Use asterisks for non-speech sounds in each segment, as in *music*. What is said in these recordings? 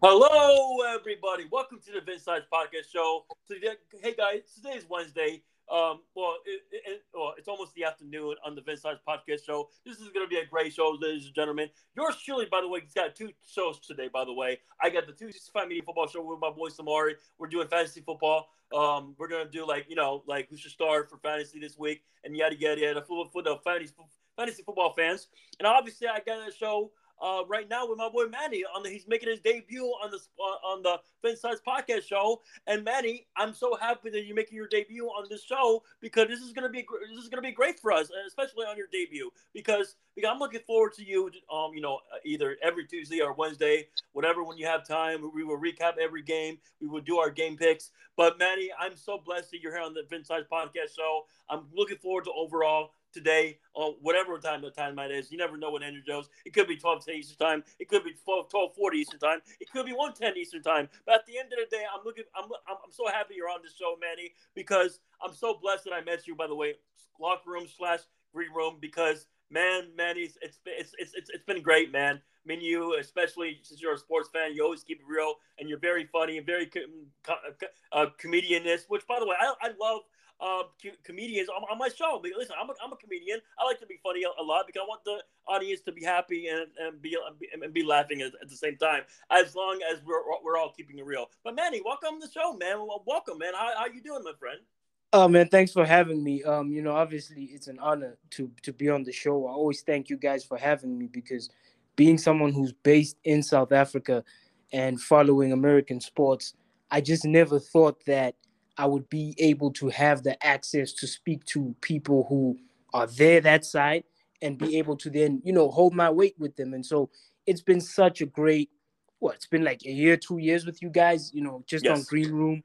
Hello, everybody. Welcome to the Vince Sides Podcast Show. Today, hey guys, today is Wednesday. Um, well, it, it, well, it's almost the afternoon on the Vince Sides Podcast Show. This is going to be a great show, ladies and gentlemen. Yours truly, by the way, he's got two shows today. By the way, I got the 265 Media Football Show with my boy Samari. We're doing fantasy football. Um, we're gonna do like you know, like who should start for fantasy this week, and yada yada yada for, for the fantasy fantasy football fans. And obviously, I got a show uh, right now with my boy Manny. On the, he's making his debut on the uh, on the Vince Sides Podcast Show. And Manny, I'm so happy that you're making your debut on this show because this is gonna be this is gonna be great for us, especially on your debut because because I'm looking forward to you. Um, you know, either every Tuesday or Wednesday, whatever when you have time. We will recap every game. We will do our game picks. But Manny, I'm so blessed that you're here on the Vince Size Podcast Show. I'm looking forward to overall today or whatever time the time that is. You never know what Andrew Jones. It could be 12 10 Eastern time. It could be 12 12 40 Eastern time. It could be 110 Eastern time. But at the end of the day, I'm looking. I'm I'm, so happy you're on the show, Manny, because I'm so blessed that I met you. By the way, locker room slash green room because man, Manny, it's it's it's it's, it's been great, man. I mean, you, especially since you're a sports fan, you always keep it real, and you're very funny and very co- uh, comedianist. Which, by the way, I, I love uh, comedians on, on, my show. Listen, I'm a, I'm a comedian. I like to be funny a, a lot because I want the audience to be happy and, and be and be laughing at, at, the same time. As long as we're we're all keeping it real. But Manny, welcome to the show, man. Welcome, man. How how you doing, my friend? Oh man, thanks for having me. Um, you know, obviously it's an honor to to be on the show. I always thank you guys for having me because being someone who's based in South Africa and following American sports, I just never thought that I would be able to have the access to speak to people who are there that side and be able to then, you know, hold my weight with them. And so it's been such a great, what, it's been like a year, two years with you guys, you know, just yes. on Green Room.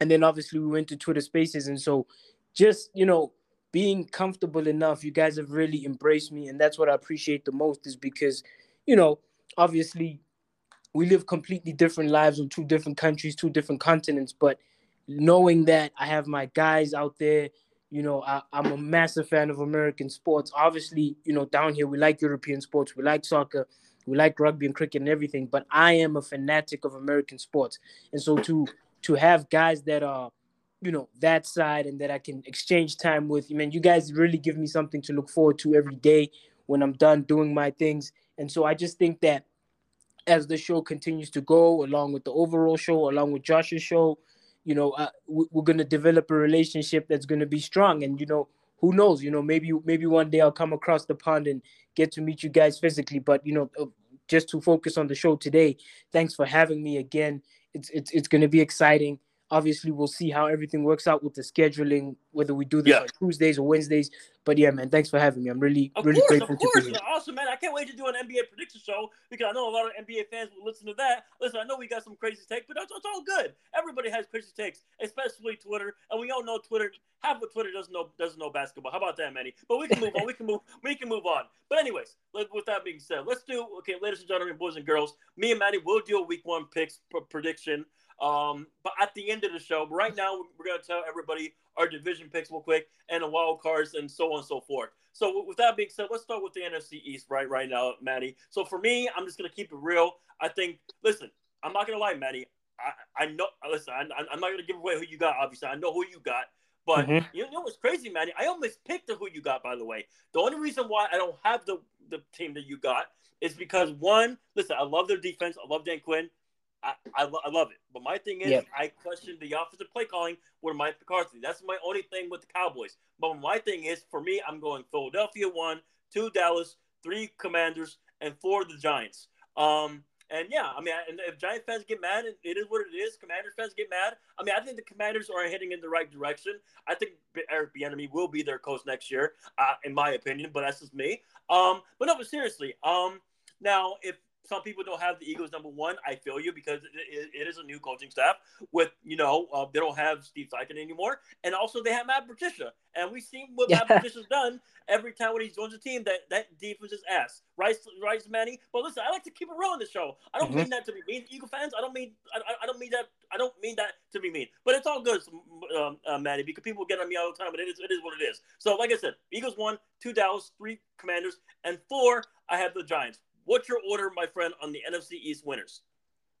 And then obviously we went to Twitter Spaces. And so just, you know, being comfortable enough, you guys have really embraced me. And that's what I appreciate the most is because, you know, obviously we live completely different lives in two different countries, two different continents, but knowing that I have my guys out there, you know, I, am a massive fan of American sports. Obviously, you know, down here we like European sports, we like soccer, we like rugby and cricket and everything. But I am a fanatic of American sports, and so to to have guys that are, you know, that side and that I can exchange time with. I mean, you guys really give me something to look forward to every day when I'm done doing my things. And so I just think that as the show continues to go, along with the overall show, along with Josh's show, you know, uh, we're going to develop a relationship that's going to be strong. And, you know, who knows, you know, maybe, maybe one day I'll come across the pond and get to meet you guys physically. But, you know, uh, just to focus on the show today, thanks for having me again. It's, it's, it's going to be exciting. Obviously, we'll see how everything works out with the scheduling, whether we do this yeah. on Tuesdays or Wednesdays. But yeah, man, thanks for having me. I'm really, of really course, grateful of course. to be here. Awesome, man. I can't wait to do an NBA prediction show because I know a lot of NBA fans will listen to that. Listen, I know we got some crazy takes, but it's, it's all good. Everybody has crazy takes, especially Twitter, and we all know Twitter. Half of Twitter doesn't know doesn't know basketball. How about that, Manny? But we can move on. We can move. We can move on. But anyways, with that being said, let's do okay, ladies and gentlemen, boys and girls. Me and Manny will do a week one picks prediction. Um, but at the end of the show, right now we're gonna tell everybody our division picks real quick and the wild cards and so on and so forth. So with that being said, let's start with the NFC East right right now, Maddie. So for me, I'm just gonna keep it real. I think. Listen, I'm not gonna lie, Maddie. I, I know. Listen, I, I'm not gonna give away who you got. Obviously, I know who you got. But mm-hmm. you know what's crazy, Maddie? I almost picked the who you got. By the way, the only reason why I don't have the the team that you got is because one, listen, I love their defense. I love Dan Quinn. I, I, I, love it. But my thing is, yep. I question the offensive play calling with Mike McCarthy. That's my only thing with the Cowboys. But my thing is, for me, I'm going Philadelphia one, two Dallas, three Commanders, and four the Giants. Um, and yeah, I mean, and if Giant fans get mad, it is what it is. Commanders fans get mad. I mean, I think the Commanders are heading in the right direction. I think Eric Bieniemy will be their coach next year, uh, in my opinion. But that's just me. Um, but no, but seriously, um, now if some people don't have the Eagles number one. I feel you because it, it is a new coaching staff with, you know, uh, they don't have Steve Steichen anymore. And also they have Matt Patricia. And we've seen what yeah. Matt *laughs* Patricia's done every time when he joins a team that that defense is ass. Right, right, Manny? But listen, I like to keep it real on the show. I don't mm-hmm. mean that to be mean. Eagle fans, I don't mean I, I don't mean that I don't mean that to be mean. But it's all good, um, uh, Manny, because people get on me all the time, but it is it is what it is. So like I said, Eagles one, two Dallas, three Commanders, and four, I have the Giants. What's your order, my friend, on the NFC East winners?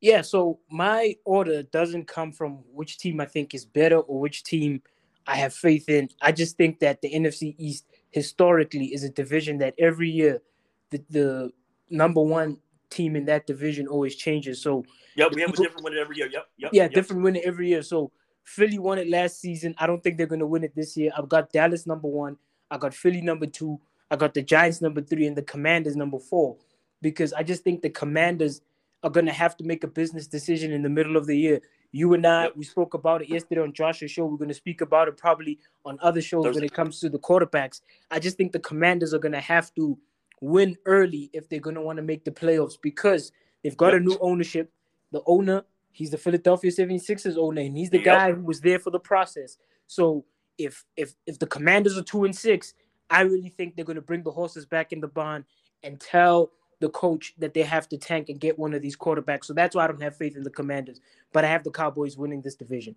Yeah, so my order doesn't come from which team I think is better or which team I have faith in. I just think that the NFC East historically is a division that every year the, the number one team in that division always changes. So yeah, we have a different winner every year. Yep, yep. Yeah, yep. different winner every year. So Philly won it last season. I don't think they're gonna win it this year. I've got Dallas number one. I got Philly number two. I got the Giants number three and the Commanders number four. Because I just think the Commanders are gonna have to make a business decision in the middle of the year. You and I, we spoke about it yesterday on Josh's show. We're going to speak about it probably on other shows Thursday. when it comes to the quarterbacks. I just think the Commanders are going to have to win early if they're going to want to make the playoffs because they've got yep. a new ownership. The owner, he's the Philadelphia 76ers owner, and he's the yep. guy who was there for the process. So if if if the Commanders are two and six, I really think they're going to bring the horses back in the barn and tell the coach that they have to tank and get one of these quarterbacks. So that's why I don't have faith in the Commanders, but I have the Cowboys winning this division.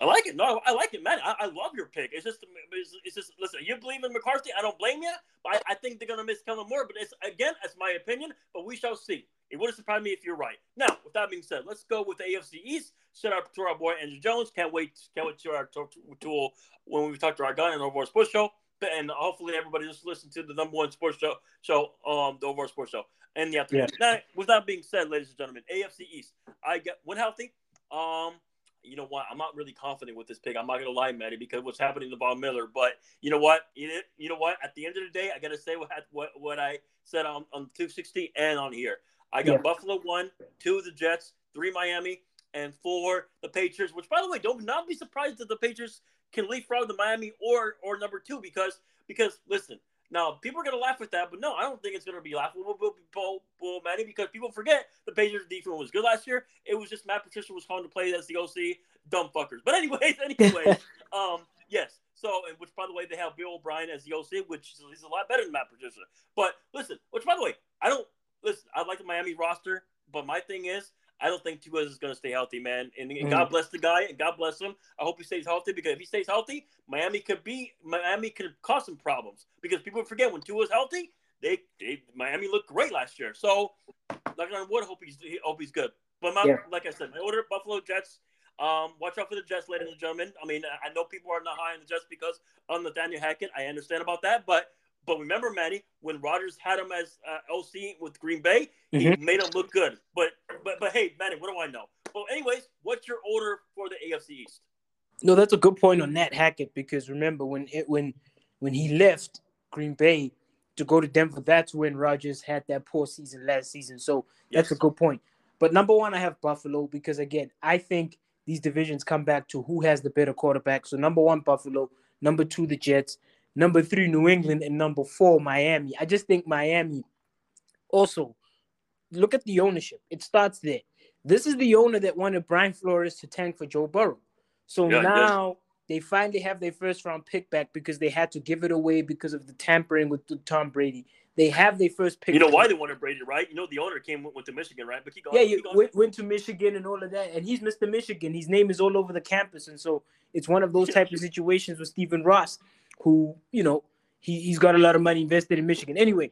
I like it. No, I like it, man. I, I love your pick. It's just, it's, it's, just. Listen, you believe in McCarthy. I don't blame you, but I, I think they're gonna miss Kellen Moore. But it's again, that's my opinion. But we shall see. It wouldn't surprise me if you're right. Now, with that being said, let's go with the AFC East. Shout out to our boy Andrew Jones. Can't wait. Can't wait to our tool when we talk to our guy on our Sports Show and hopefully everybody just listen to the number one sports show, show um, the overall sports show, and the afternoon. Yeah. Now, with that being said, ladies and gentlemen, AFC East, I get when healthy. Um, you know what? I'm not really confident with this pick. I'm not gonna lie, Maddie, because what's happening to Von Miller. But you know what? You know what? At the end of the day, I gotta say what what, what I said on, on 260 and on here. I got yeah. Buffalo one, two the Jets, three Miami, and four the Patriots. Which, by the way, don't not be surprised that the Patriots can leapfrog the Miami or or number two because because listen, now people are gonna laugh at that, but no, I don't think it's gonna be laughable, Paul Manny, because people forget the Patriots defense was good last year. It was just Matt Patricia was fun to play as the OC, dumb fuckers. But anyways, *laughs* anyways, *laughs* um, yes. So, and which by the way, they have Bill O'Brien as the OC, which is a lot better than Matt Patricia. But listen, which by the way, I don't listen. I like the Miami roster, but my thing is I don't think Tua is going to stay healthy, man. And, and mm. God bless the guy, and God bless him. I hope he stays healthy because if he stays healthy, Miami could be Miami could cause some problems because people forget when Tua is healthy, they, they Miami looked great last year. So, like on wood, hope he's hope he's good. But my, yeah. like I said, my order Buffalo Jets. Um, watch out for the Jets, ladies and gentlemen. I mean, I know people are not high on the Jets because of Nathaniel Hackett. I understand about that, but but remember, Manny, when Rodgers had him as uh, OC with Green Bay, he mm-hmm. made him look good. But but but hey, Manny, what do I know? Well, anyways, what's your order for the AFC East? No, that's a good point on Nate Hackett because remember when it when when he left Green Bay to go to Denver, that's when Rodgers had that poor season last season. So yes. that's a good point. But number one, I have Buffalo because again, I think these divisions come back to who has the better quarterback. So number one, Buffalo. Number two, the Jets number three, New England, and number four, Miami. I just think Miami also look at the ownership. It starts there. This is the owner that wanted Brian Flores to tank for Joe Burrow. So yeah, now they finally have their first round pick back because they had to give it away because of the tampering with Tom Brady. They have their first pick. You know why they wanted Brady, right? You know the owner came went to Michigan, right? But keep going. Yeah, you went, went, to Michigan and all of that, and he's Mr. Michigan. His name is all over the campus, and so it's one of those type of situations with Stephen Ross who, you know, he, he's got a lot of money invested in Michigan. Anyway,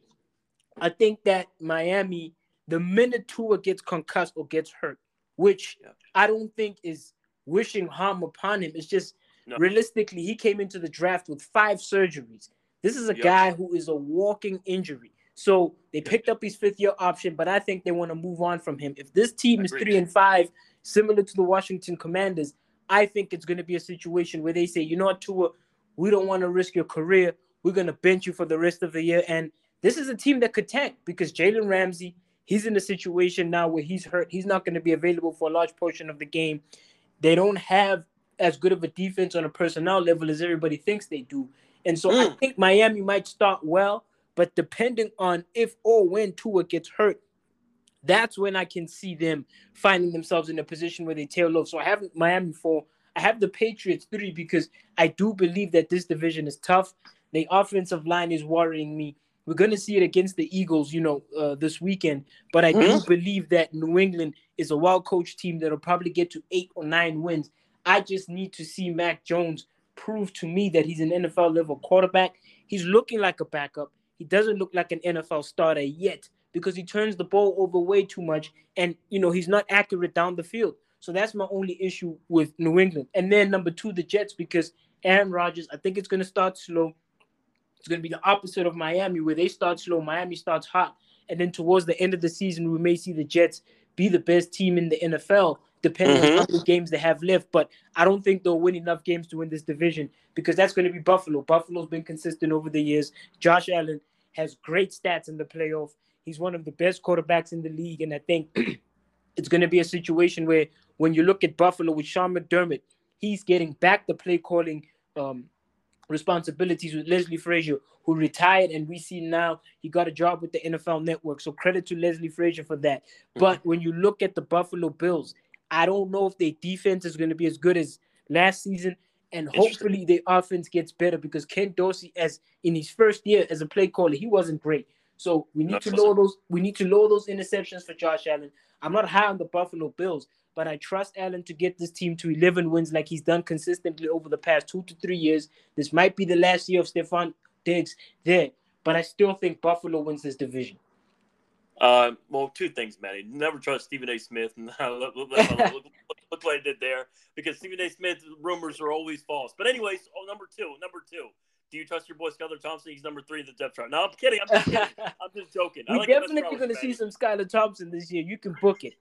I think that Miami, the minute Tua gets concussed or gets hurt, which. I don't think is wishing harm upon him, it's just no. realistically, he came into the draft with five surgeries. This is a yep. guy who is a walking injury. So they picked up his fifth year option, but I think they want to move on from him. If this team is three and five, similar to the Washington Commanders, I think it's going to be a situation where they say, you know what, Tua, we don't want to risk your career. We're going to bench you for the rest of the year. And this is a team that could tank because Jalen Ramsey, he's in a situation now where he's hurt. He's not going to be available for a large portion of the game. They don't have as good of a defense on a personnel level as everybody thinks they do. And so mm. I think Miami might start well, but depending on if or when Tua gets hurt, that's when I can see them finding themselves in a position where they tail off. So I have Miami for I have the Patriots three because I do believe that this division is tough. The offensive line is worrying me. We're going to see it against the Eagles, you know, uh, this weekend. But I mm-hmm. do believe that New England is a well coached team that'll probably get to eight or nine wins. I just need to see Mac Jones prove to me that he's an NFL level quarterback. He's looking like a backup. He doesn't look like an NFL starter yet because he turns the ball over way too much, and you know he's not accurate down the field. So that's my only issue with New England. And then number two, the Jets, because Aaron Rodgers, I think it's going to start slow. It's going to be the opposite of Miami, where they start slow, Miami starts hot, and then towards the end of the season, we may see the Jets be the best team in the NFL, depending mm-hmm. on how many games they have left. But I don't think they'll win enough games to win this division because that's going to be Buffalo. Buffalo's been consistent over the years. Josh Allen has great stats in the playoff. He's one of the best quarterbacks in the league, and I think *clears throat* it's going to be a situation where when you look at Buffalo with Sean McDermott, he's getting back the play calling um, responsibilities with Leslie Frazier, who retired, and we see now he got a job with the NFL Network. So credit to Leslie Frazier for that. Mm-hmm. But when you look at the Buffalo Bills, I don't know if their defense is going to be as good as last season, and hopefully their offense gets better because Ken Dorsey, as in his first year as a play caller, he wasn't great. So we need to lower those. We need to lower those interceptions for Josh Allen. I'm not high on the Buffalo Bills, but I trust Allen to get this team to 11 wins like he's done consistently over the past two to three years. This might be the last year of Stefon Diggs there, but I still think Buffalo wins this division. Uh, well, two things, Manny. Never trust Stephen A. Smith, *laughs* and look, look, look, look, what I did there because Stephen A. Smith rumors are always false. But anyways, oh, number two, number two. Do you trust your boy Skylar Thompson? He's number three in the depth chart. No, I'm kidding. I'm just kidding. *laughs* I'm just joking. We're like definitely going to see some Skylar Thompson this year. You can book it.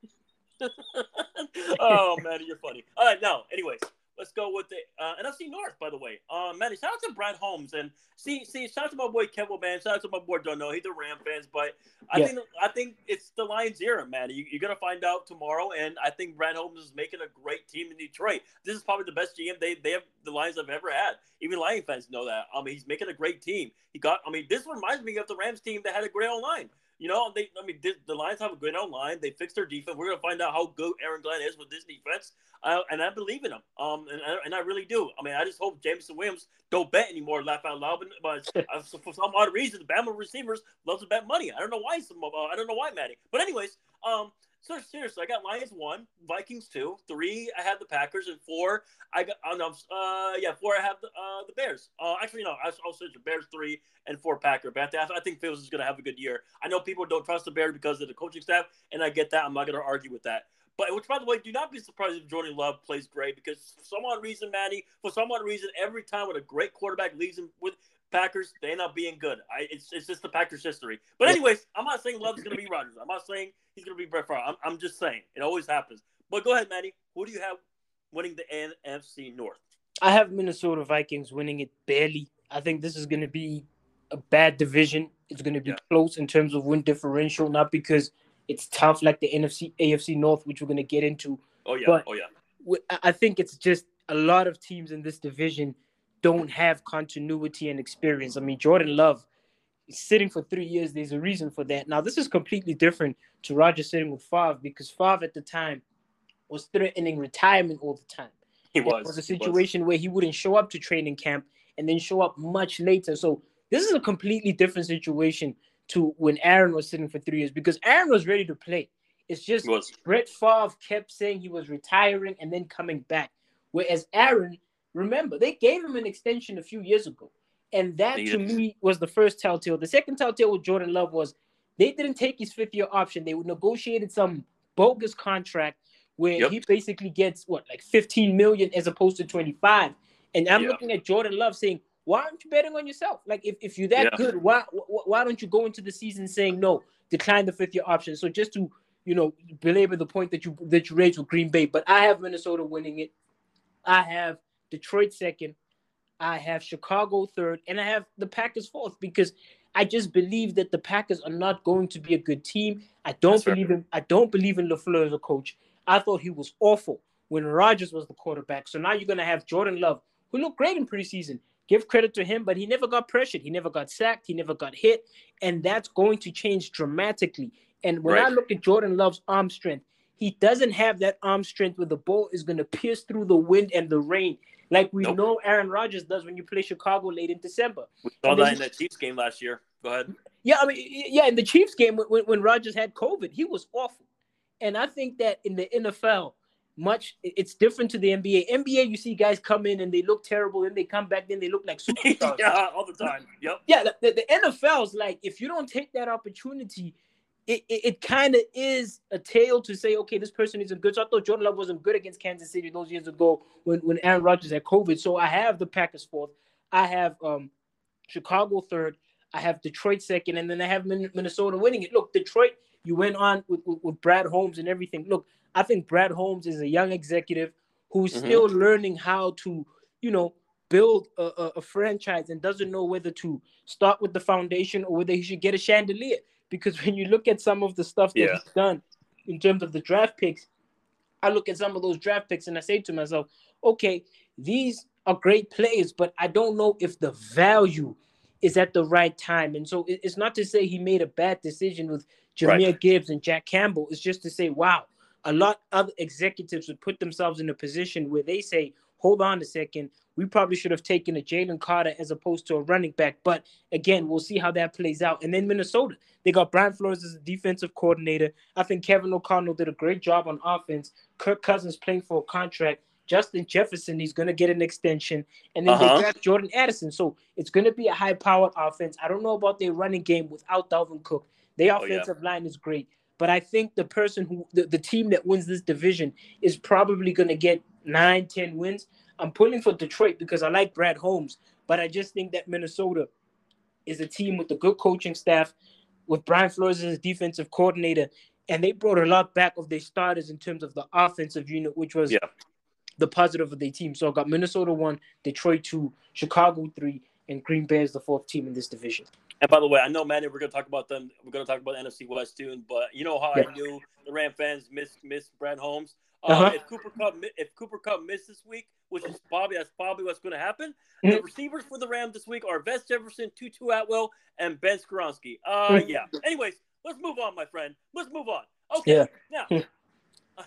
*laughs* oh man, you're funny. All right, now, anyways, let's go with the uh, NFC North. By the way, uh, Manny, shout out to Brad Holmes and see, see, shout out to my boy Kevin Man. Shout out to my boy Don't know he's a Ram fans, but I yeah. think I think it's the Lions' era, man. You, are gonna find out tomorrow, and I think Brad Holmes is making a great team in Detroit. This is probably the best GM they they have the Lions have ever had. Even Lion fans know that. I mean, he's making a great team. He got. I mean, this reminds me of the Rams team that had a great line. You know, they. I mean, the Lions have a good line. They fixed their defense. We're gonna find out how good Aaron Glenn is with this defense, uh, and I believe in him. Um, and, and I really do. I mean, I just hope Jameson Williams don't bet anymore. Laugh out loud, but, but *laughs* uh, for some odd reason, the Bama receivers love to bet money. I don't know why. Some, uh, I don't know why, Maddie. But anyways, um, so seriously, I got Lions one, Vikings two, three. I had the Packers, and four. I got oh, no, uh, yeah, four. I have the uh, the Bears. Uh, actually, no, I, I'll say the Bears three and four Packer. But I, I think Fields is going to have a good year. I know people don't trust the Bears because of the coaching staff, and I get that. I'm not going to argue with that. But which, by the way, do not be surprised if Jordan Love plays great because for some odd reason, Manny, for some odd reason, every time when a great quarterback leaves him with Packers, they end up being good. I, it's, it's just the Packers history. But anyways, I'm not saying Love is going to be Rodgers. I'm not saying he's going to be Brett Favre. I'm, I'm just saying it always happens. But go ahead, Manny. Who do you have winning the NFC North? I have Minnesota Vikings winning it barely. I think this is going to be a bad division. It's going to be yeah. close in terms of win differential, not because it's tough like the NFC AFC North, which we're going to get into. Oh yeah, but oh yeah. I think it's just a lot of teams in this division don't have continuity and experience. I mean, Jordan Love sitting for three years. There's a reason for that. Now, this is completely different to Roger sitting with Favre because Favre at the time was threatening retirement all the time. He was. It was a situation was. where he wouldn't show up to training camp and then show up much later. So this is a completely different situation to when Aaron was sitting for three years because Aaron was ready to play. It's just Brett Favre kept saying he was retiring and then coming back. Whereas Aaron, remember, they gave him an extension a few years ago. And that to me was the first telltale. The second telltale with Jordan Love was they didn't take his fifth year option. They negotiated some bogus contract where yep. he basically gets what like 15 million as opposed to 25. And I'm yeah. looking at Jordan Love saying, why aren't you betting on yourself? Like if, if you're that yeah. good, why why don't you go into the season saying no, decline the fifth year option? So just to you know belabor the point that you that you raised with Green Bay, but I have Minnesota winning it. I have Detroit second. I have Chicago third, and I have the Packers fourth because I just believe that the Packers are not going to be a good team. I don't That's believe right. in I don't believe in LaFleur as a coach. I thought he was awful when Rodgers was the quarterback. So now you're gonna have Jordan Love, who looked great in preseason give credit to him, but he never got pressured. He never got sacked. He never got hit. And that's going to change dramatically. And when right. I look at Jordan Love's arm strength, he doesn't have that arm strength where the ball is going to pierce through the wind and the rain like we nope. know Aaron Rodgers does when you play Chicago late in December. We saw that in the Chiefs game last year. Go ahead. Yeah, I mean, yeah, in the Chiefs game when, when Rodgers had COVID, he was awful. And I think that in the NFL, much it's different to the NBA. NBA, you see guys come in and they look terrible, and they come back, then they look like *laughs* superstars. yeah, all the time. Yep. Yeah, the, the, the NFL's like if you don't take that opportunity, it, it, it kind of is a tale to say, okay, this person isn't good. So I thought Jordan Love wasn't good against Kansas City those years ago when, when Aaron Rodgers had COVID. So I have the Packers fourth. I have um, Chicago third. I have Detroit second, and then I have Minnesota winning it. Look, Detroit, you went on with, with, with Brad Holmes and everything. Look, I think Brad Holmes is a young executive who's mm-hmm. still learning how to, you know, build a, a, a, franchise and doesn't know whether to start with the foundation or whether he should get a chandelier. Because when you look at some of the stuff that yeah. he's done in terms of the draft picks, I look at some of those draft picks and I say to myself, okay, these are great players, but I don't know if the value is at the right time. And so it's not to say he made a bad decision with Jahmyr right. Gibbs and Jack Campbell. It's just to say, wow, a lot of executives would put themselves in a position where they say, hold on a second, we probably should have taken a Jalen Carter as opposed to a running back. But again, we'll see how that plays out. And then Minnesota, they got Brian Flores as a defensive coordinator. I think Kevin O'Connell did a great job on offense. Kirk Cousins playing for a contract. Justin Jefferson, he's going to get an extension. And then uh-huh. they draft Jordan Addison. So it's going to be a high powered offense. I don't know about their running game without Dalvin Cook. Their offensive oh, yeah. line is great. But I think the person who, the, the team that wins this division is probably going to get nine, 10 wins. I'm pulling for Detroit because I like Brad Holmes, but I just think that Minnesota is a team with a good coaching staff, with Brian Flores as defensive coordinator, and they brought a lot back of their starters in terms of the offensive unit, which was yeah. the positive of their team. So I got Minnesota one, Detroit two, Chicago three, and Green Bay is the fourth team in this division. And by the way, I know Manny, we're gonna talk about them. We're gonna talk about NFC West too. But you know how yeah. I knew the Ram fans miss miss Brad Holmes. Uh, uh-huh. If Cooper Kupp if Cooper Kupp missed this week, which is probably that's probably what's going to happen. Mm-hmm. The receivers for the Rams this week are Vess Jefferson, Tutu Atwell, and Ben Skowronek. Uh, mm-hmm. yeah. Anyways, let's move on, my friend. Let's move on. Okay. Yeah. Now,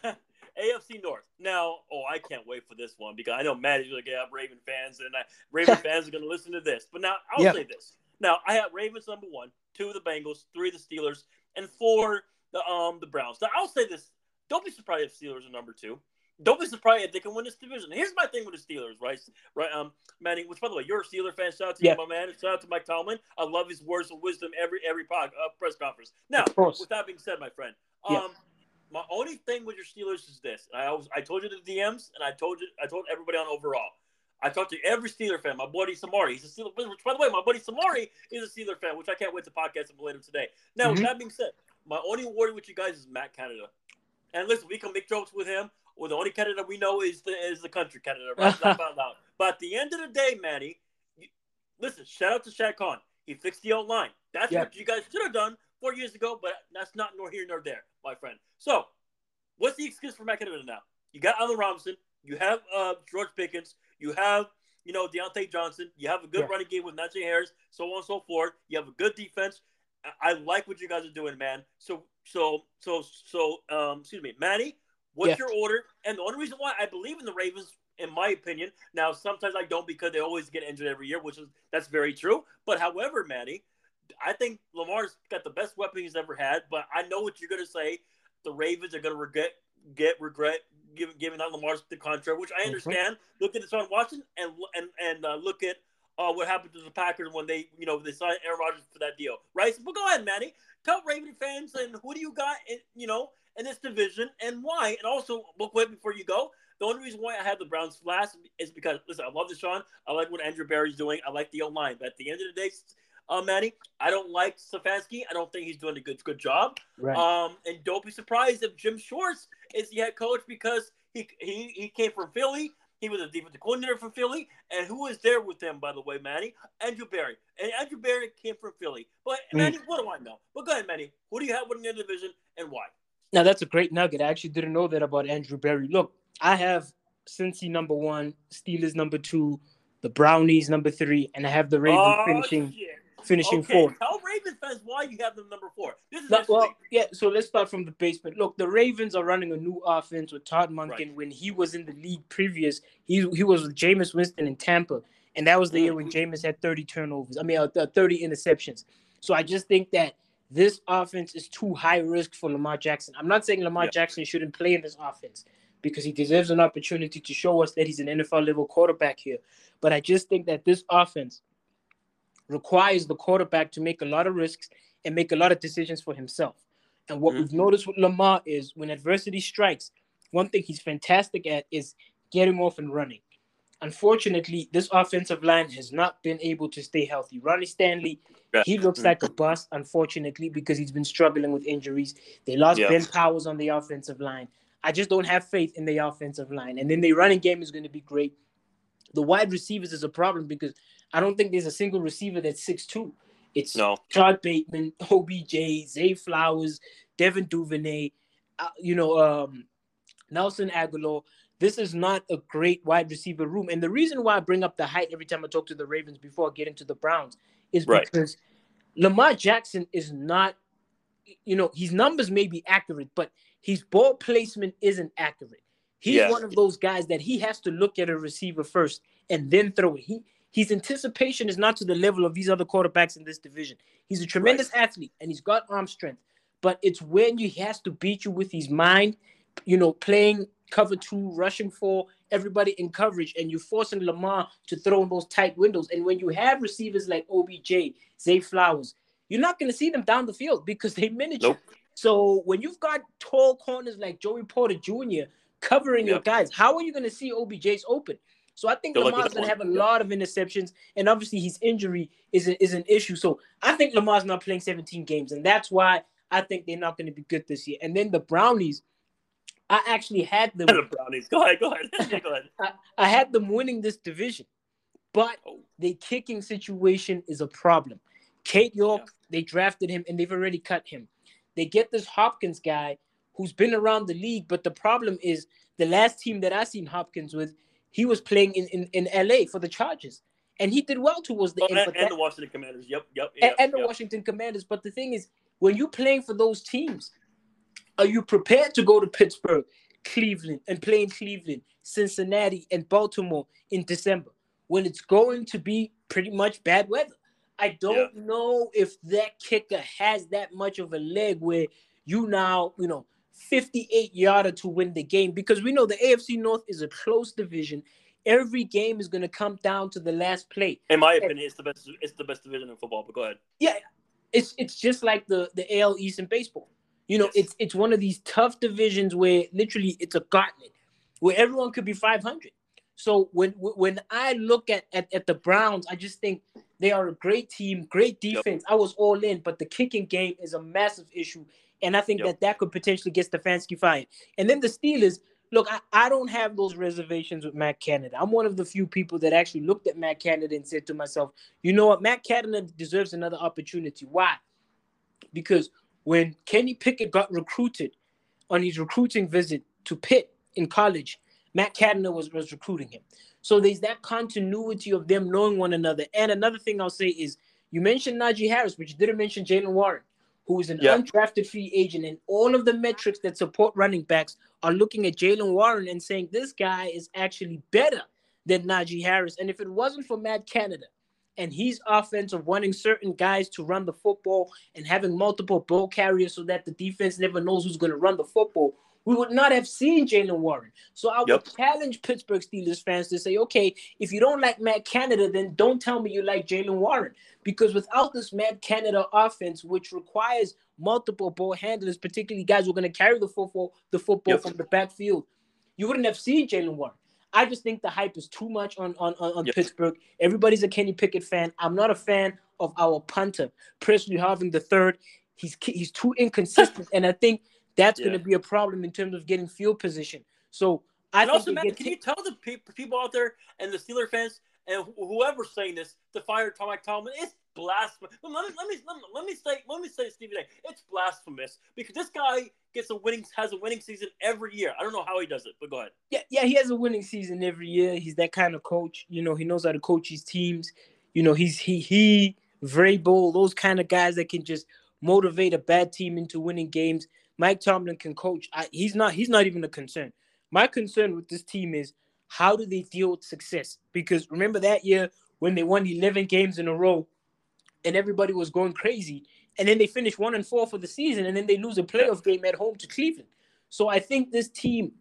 *laughs* AFC North. Now, oh, I can't wait for this one because I know Matt is going to get up Raven fans, and I, Raven *laughs* fans are going to listen to this. But now, I'll yeah. say this. Now, I have Ravens number one, two of the Bengals, three of the Steelers, and four the um the Browns. Now, I'll say this don't be surprised if Steelers are number two. Don't be surprised if they can win this division. Here's my thing with the Steelers, right? Right, um, Manning. Which, by the way, you're a Steeler fan. Shout out to yeah. you, my man. Shout out to Mike Tomlin. I love his words of wisdom every every pod, uh, press conference. Now, with that being said, my friend, um, yeah. my only thing with your Steelers is this. I was, I told you the DMs, and I told you, I told everybody on overall. I talked to every Steeler fan. My buddy Samari, he's a Steeler. Which, by the way, my buddy Samari is a Steeler fan, which I can't wait to podcast him later today. Now, mm-hmm. with that being said, my only worry with you guys is Matt Canada. And listen, we can make jokes with him. Well, the only Canada we know is the is the country Canada, right? *laughs* But at the end of the day, Manny, you, listen, shout out to Shad Khan. He fixed the old line. That's what you guys should have done four years ago, but that's not nor here nor there, my friend. So, what's the excuse for Canada now? You got Allen Robinson. You have uh, George Pickens. You have you know Diontae Johnson. You have a good yeah. running game with Najee Harris, so on and so forth. You have a good defense. I like what you guys are doing, man. So, so, so, so, um, excuse me, Manny, what's your order? And the only reason why I believe in the Ravens, in my opinion, now sometimes I don't because they always get injured every year, which is that's very true. But however, Manny, I think Lamar's got the best weapon he's ever had. But I know what you're gonna say. The Ravens are gonna regret get regret giving giving out Lamar's the contract, which I understand. Mm-hmm. Look at Deshaun Watson and and and uh, look at uh, what happened to the Packers when they, you know, they signed Aaron Rodgers for that deal, right? So, but go ahead, Manny. Tell Raven fans and who do you got, in, you know, in this division and why? And also, real quick before you go, the only reason why I had the Browns last is because listen, I love Deshaun. I like what Andrew Berry's doing. I like the O line. But at the end of the day, uh, Manny, I don't like Stefanski. I don't think he's doing a good good job. Right. Um, and don't be surprised if Jim Schwartz is the head coach because he he, he came from Philly. He was a defensive coordinator for Philly. And who was there with him, by the way, Manny? Andrew Berry. And Andrew Berry came from Philly. But, mm. Manny, mm. what do I know? But go ahead, Manny. Who do you have winning the division and why? Now, that's a great nugget. I actually didn't know that about Andrew Berry. Look, I have Cincy number one, Steelers number two, the Brownies number three, and I have the Ravens oh, finishing. Shit finishing okay, fourth. Tell Ravens fans why you have them number four. This is no, well, yeah. So let's start from the basement. Look, the Ravens are running a new offense with Todd Monken. Right. When he was in the league previous, he he was with Jameis Winston in Tampa, and that was the year when mm-hmm. Jameis had 30 turnovers. I mean, uh, 30 interceptions. So I just think that this offense is too high risk for Lamar Jackson. I'm not saying Lamar Jackson shouldn't play in this offense because he deserves an opportunity to show us that he's an NFL level quarterback here. But I just think that this offense requires the quarterback to make a lot of risks and make a lot of decisions for himself. And what Mhm. we've noticed with Lamar is when adversity strikes, one thing he's fantastic at is getting off and running. Unfortunately, this offensive line has not been able to stay healthy. Ronnie Stanley, Yeah. he looks Mhm. like a bust, unfortunately, because he's been struggling with injuries. They lost Yeah. Ben Powers on the offensive line. I just don't have faith in the offensive line. And then the running game is going to be great. The wide receivers is a problem because I don't think there's a single receiver that's 6'2. It's No. Todd Bateman, *laughs* OBJ, Zay Flowers, Devin Duvernay, uh, you know, um, Nelson Agholor. This is not a great wide receiver room. And the reason why I bring up the height every time I talk to the Ravens before I get into the Browns is Right. because Lamar Jackson is not, you know, his numbers may be accurate, but his ball placement isn't accurate. He's Yeah. one of those guys that he has to look at a receiver first and then throw it. He his anticipation is not to the level of these other quarterbacks in this division. He's a tremendous athlete and he's got arm strength, but it's when he has to beat you with his mind, you know, playing cover two, rushing for everybody in coverage, and you're forcing Lamar to throw in those tight windows. And when you have receivers like OBJ, Zay Flowers, you're not going to see them down the field because they miniature. Nope. So when you've got tall corners like Joey Porter Jr. covering your guys, how are you going to see OBJ's open? So I think Good luck with Lamar's going to have a lot of interceptions, and obviously his injury is a, is an issue. So I think Lamar's not playing 17 games, and that's why I think they're not going to be good this year. And then the Brownies, I actually had them. *laughs* The Brownies. Go ahead. Go ahead. *laughs* Go ahead. I, I had them winning this division, but Oh. the kicking situation is a problem. Cade York, Yeah. they drafted him and they've already cut him. They get this Hopkins guy who's been around the league, but the problem is the last team that I seen Hopkins with, he was playing in, in, in LA for the Chargers. And he did well towards the Oh, end. and, and the Washington Commanders. Yep. Yep. and, yep, and the yep. Washington Commanders. But the thing is, when you're playing for those teams, are you prepared to go to Pittsburgh, Cleveland, and play in Cleveland, Cincinnati, and Baltimore in December when it's going to be pretty much bad weather? I don't know if that kicker has that much of a leg where you now, you know, 58 yarder to win the game because we know the AFC North is a close division. Every game is going to come down to the last play. In my opinion, it's the best. It's the best division in football. But go ahead. Yeah, it's it's just like the the AL East in baseball. You know, Yes. it's it's one of these tough divisions where literally it's a gauntlet where everyone could be 500. So when when I look at, at at the Browns, I just think they are a great team, great Yep. defense. I was all in, but the kicking game is a massive issue, and I think Yep. that that could potentially get Stefanski fired. And then the Steelers. Look, I, I don't have those reservations with Matt Canada. I'm one of the few people that actually looked at Matt Canada and said to myself, you know what, Matt Canada deserves another opportunity. Why? Because when Kenny Pickett got recruited on his recruiting visit to Pitt in college, Matt Canada was, was recruiting him. So there's that continuity of them knowing one another. And another thing I'll say is you mentioned Najee Harris, but you didn't mention Jaylen Warren, who is an Yeah. undrafted free agent. And all of the metrics that support running backs are looking at Jaylen Warren and saying this guy is actually better than Najee Harris. And if it wasn't for Matt Canada and his offense of wanting certain guys to run the football and having multiple ball carriers so that the defense never knows who's going to run the football, we would not have seen Jaylen Warren. So I would Yep. challenge Pittsburgh Steelers fans to say, okay, if you don't like Matt Canada, then don't tell me you like Jaylen Warren. Because without this Matt Canada offense, which requires multiple ball handlers, particularly guys who are going to carry the football, the football Yep. from the backfield, you wouldn't have seen Jaylen Warren. I just think the hype is too much on on, on, Yep. Pittsburgh. Everybody's a Kenny Pickett fan. I'm not a fan of our punter, Pressley Harvin III. He's he's too inconsistent, *laughs* and I think that's going to be a problem in terms of getting field position. So I And also, man, can t- you tell the pe- people out there and the Steeler fans and wh- whoever's saying this to fire Tom Mike Tomlin? It's blasphemous. Let me let me let me, say let me say Stevie A. It's blasphemous because this guy gets a winning has a winning season every year. I don't know how he does it, but go ahead. yeah, yeah, he has a winning season every year. He's that kind of coach. You know, he knows how to coach his teams. You know, he's he he Vrabel, those kind of guys that can just motivate a bad team into winning games. Mike Tomlin can coach. I, he's not he's not even a concern. My concern with this team is how do they deal with success? Because remember that year when they won 11 games in a row and everybody was going crazy and then they finish 1 and 4 for the season and then they lose a playoff game at home to Cleveland. So I think this team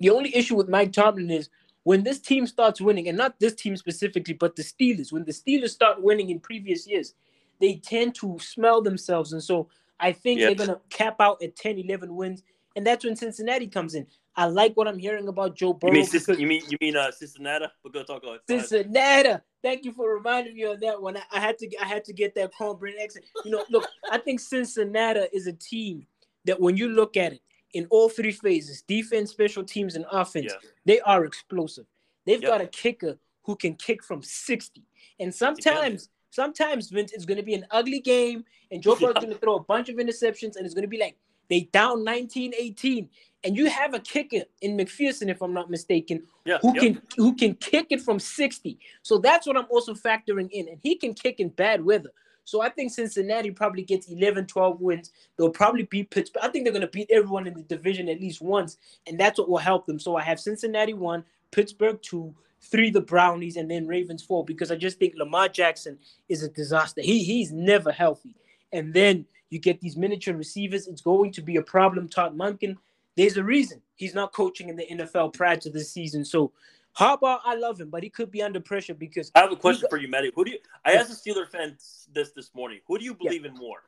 the only issue with Mike Tomlin is when this team starts winning, and not this team specifically, but the Steelers, when the Steelers start winning in previous years, they tend to smell themselves. And so I think Yeah. they're going to cap out at 10, 11 wins. And that's when Cincinnati comes in. I like what I'm hearing about Joe Burrow. You mean because- you mean you mean uh Cincinnati? We'll go talk about. Cincinnati. Thank you for reminding me of that one. I, I had to I had to get that cornbread accent. You know, look, I think Cincinnati is a team that when you look at it in all three phases, defense, special teams, and offense, Yeah. they are explosive. They've Yep. got a kicker who can kick from 60. And sometimes, sometimes Vince it's gonna be an ugly game, and Joe *laughs* Burrow's Yeah. gonna throw a bunch of interceptions, and it's gonna be like they down 19-18. And you have a kicker in McPherson, if I'm not mistaken, Yeah. who yep. can who can kick it from 60. So that's what I'm also factoring in. And he can kick in bad weather. So I think Cincinnati probably gets 11, 12 wins. They'll probably beat Pittsburgh. I think they're going to beat everyone in the division at least once. And that's what will help them. So I have Cincinnati one, Pittsburgh two, three the Brownies, and then Ravens four, because I just think Lamar Jackson is a disaster. He he's never healthy. And then you get these miniature receivers. It's going to be a problem. Todd Monken, there's a reason he's not coaching in the NFL prior to this season. So Harbaugh, I love him, but he could be under pressure because I have a question got- for you, Matty. Who do you? I asked a Steeler fan this this morning. Who do you Yeah. believe in more,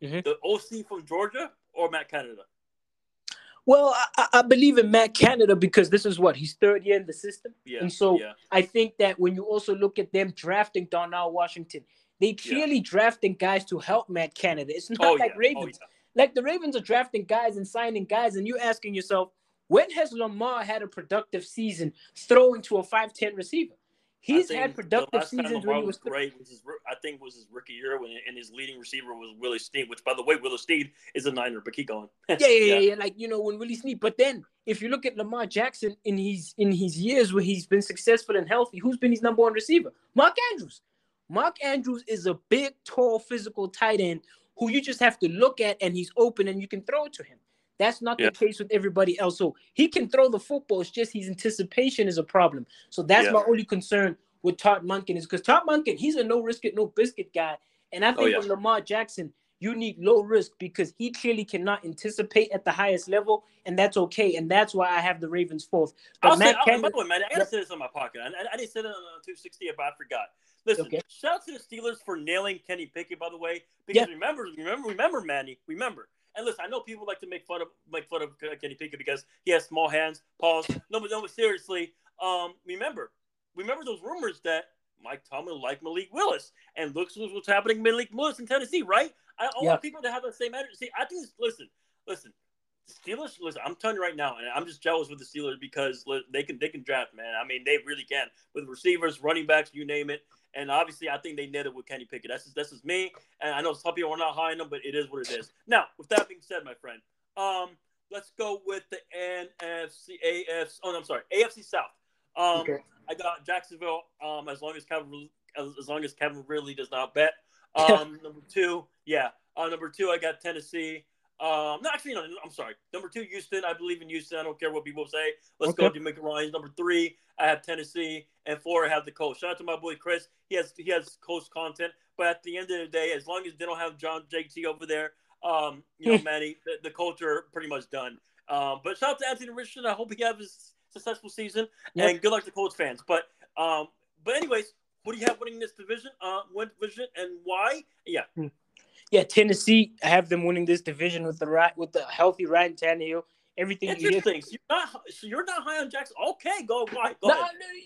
Mhm. the OC from Georgia or Matt Canada? well, I, I- I believe in Matt Canada because this is what he's third year in the system, Yeah. and so yeah, I think that when you also look at them drafting Darnell Washington, they clearly drafting guys to help Matt Canada. It's not oh like yeah, oh, Ravens. Oh, Like the Ravens are drafting guys and signing guys, and you asking yourself, when has Lamar had a productive season throwing to a 5'10 receiver? He's had productive the last time seasons Lamar when he was. great. Was his, I think was his rookie year when and his leading receiver was Willie Snead. Which, by the way, Willie Snead is a Niner. But keep going. *laughs* yeah, yeah, yeah, yeah. Like you know, when Willie Snead. But then, if you look at Lamar Jackson in his in his years where he's been successful and healthy, who's been his number one receiver? Mark Andrews. Mark Andrews is a big, tall, physical tight end who you just have to look at, and he's open, and you can throw it to him. That's not Yeah. the case with everybody else. So he can throw the football. It's just his anticipation is a problem. So that's Yeah. my only concern with Todd Monken is because Todd Monken, he's a no risk it, no biscuit guy. And I think Oh, yeah. with Lamar Jackson, you need low risk because he clearly cannot anticipate at the highest level, and that's okay. And that's why I have the Ravens fourth. But I'll say, Matt I'll, by the way, man, I gotta say this on my pocket. I, I, I didn't say it on uh, 260, but I forgot. Listen, Okay. shout out to the Steelers for nailing Kenny Pickett, by the way. Because Yeah. remember, remember, remember, Manny, remember. And listen, I know people like to make fun of make fun of uh, Kenny Pickett because he has small hands. Pause. *laughs* No, but no, but seriously, um, remember, remember those rumors that Mike Tomlin liked Malik Willis, and looks what's happening Malik Willis in Tennessee, right? I, I Yeah. want people to have the same attitude. See, I think. this- Listen, listen. Steelers, listen, I'm telling you right now, and I'm just jealous with the Steelers because they can they can draft, man. I mean, they really can with receivers, running backs, you name it. And obviously, I think they did it with Kenny Pickett. That's just, that's just me. And I know some people are not high on him, but it is what it is. Now, with that being said, my friend, um, let's go with the NFC, AFC. Oh, no, I'm sorry, AFC South. Um, Okay. I got Jacksonville. Um, as long as Kevin, as, as long as Kevin really does not bet. *laughs* Um, number two, yeah. Uh, number two, I got Tennessee. Um, no, actually, no. I'm sorry. Number two, Houston. I believe in Houston. I don't care what people say. Let's go, Okay. DeMeco Ryans. Number three, I have Tennessee, and four, I have the coach. Shout out to my boy Chris. He has he has coach content, but at the end of the day, as long as they don't have John JT over there, um, you know, *laughs* Manny, the, the culture pretty much done. Um, but shout out to Anthony Richardson. I hope he has a successful season, Yep. and good luck to Colts fans. But um, but anyways, what do you have winning this division? Uh, win division and why? Yeah, Yeah, Tennessee. I have them winning this division with the right with the healthy Ryan Tannehill. Everything you hear. interesting. So you're not so you're not high on Jackson. Okay, go? Go ahead.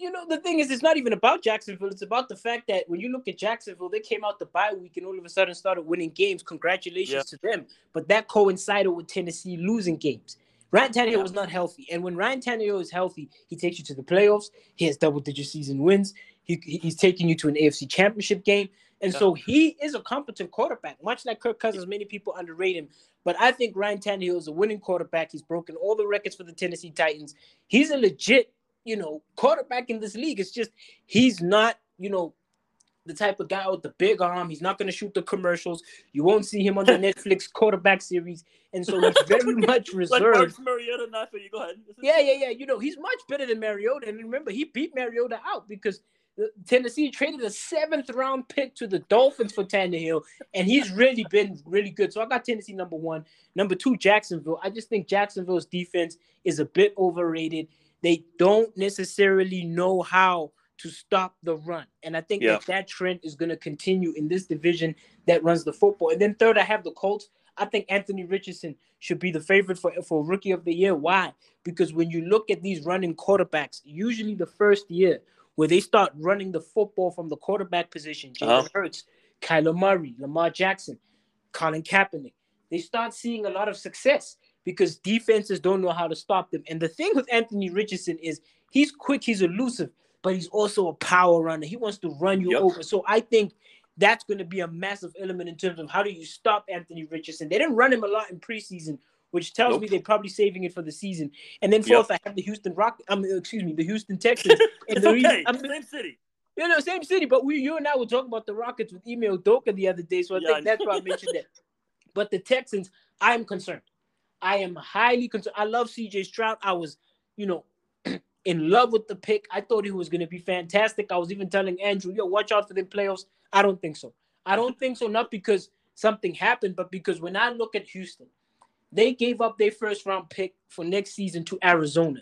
you know the thing is, it's not even about Jacksonville. It's about the fact that when you look at Jacksonville, they came out the bye week and all of a sudden started winning games. Congratulations Yeah. to them. But that coincided with Tennessee losing games. Ryan Tannehill Yeah. was not healthy, and when Ryan Tannehill is healthy, he takes you to the playoffs. He has double-digit season wins. He- he's taking you to an AFC Championship game, and Yeah. so he is a competent quarterback. Much like Kirk Cousins, many people underrate him, but I think Ryan Tannehill is a winning quarterback. He's broken all the records for the Tennessee Titans. He's a legit, you know, quarterback in this league. It's just he's not, you know, the type of guy with the big arm. He's not going to shoot the commercials. You won't see him on the *laughs* Netflix quarterback series, and so he's *laughs* very much Like reserved. Marcus Mariota, not for you. Go ahead. Yeah, yeah, yeah. You know, he's much better than Mariota. And remember, he beat Mariota out because Tennessee traded a seventh round pick to the Dolphins for Tannehill, and he's really been really good. So I got Tennessee number one. Number two, Jacksonville. I just think Jacksonville's defense is a bit overrated. They don't necessarily know how to stop the run. And I think Yeah. that that trend is going to continue in this division that runs the football. And then third, I have the Colts. I think Anthony Richardson should be the favorite for, for rookie of the year. Why? Because when you look at these running quarterbacks, usually the first year where they start running the football from the quarterback position, Jalen uh-huh. Hurts, Kyler Murray, Lamar Jackson, Colin Kaepernick, they start seeing a lot of success because defenses don't know how to stop them. And the thing with Anthony Richardson is he's quick, he's elusive, but he's also a power runner. He wants to run you yep. over. So I think that's going to be a massive element in terms of how do you stop Anthony Richardson. They didn't run him a lot in preseason, which tells nope. me they're probably saving it for the season. And then fourth, yep. I have the Houston Rock. I mean, excuse me, the Houston Texans. *laughs* and the okay. reason, I'm, same city. You know, same city. But we, you and I were talking about the Rockets with Ime Udoka the other day, so I yeah, think that's why I mentioned *laughs* that. But the Texans, I'm concerned. I am highly concerned. I love CJ Stroud. I was, you know, *clears throat* in love with the pick. I thought he was going to be fantastic. I was even telling Andrew, yo, watch out for the playoffs. I don't think so. I don't think so, not because something happened, but because when I look at Houston, they gave up their first round pick for next season to Arizona.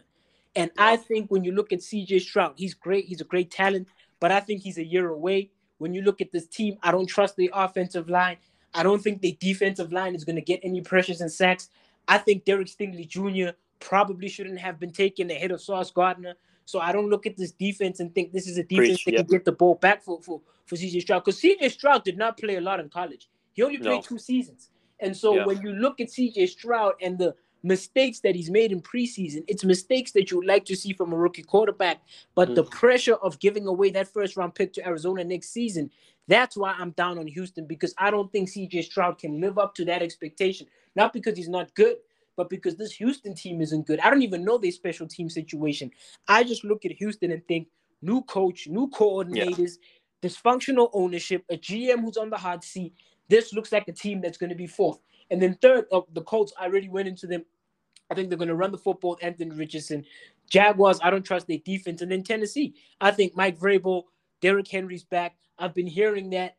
And I think when you look at CJ Stroud, he's great. He's a great talent, but I think he's a year away. When you look at this team, I don't trust the offensive line. I don't think the defensive line is going to get any pressures and sacks. I think Derek Stingley Jr. probably shouldn't have been taken ahead of Sauce Gardner. So I don't look at this defense and think this is a defense Preach, that yeah. can get the ball back for, for, for CJ Stroud. Because CJ Stroud did not play a lot in college. He only played no. two seasons. And so yeah. when you look at CJ Stroud and the mistakes that he's made in preseason, it's mistakes that you would like to see from a rookie quarterback. But mm. the pressure of giving away that first round pick to Arizona next season, that's why I'm down on Houston because I don't think CJ Stroud can live up to that expectation. Not because he's not good, but because this Houston team isn't good. I don't even know their special team situation. I just look at Houston and think new coach, new coordinators, yeah. dysfunctional ownership, a GM who's on the hot seat. This looks like a team that's going to be fourth. And then third, uh, the Colts, I already went into them. I think they're going to run the football. Anthony Richardson, Jaguars. I don't trust their defense. And then Tennessee, I think Mike Vrabel, Derrick Henry's back. I've been hearing that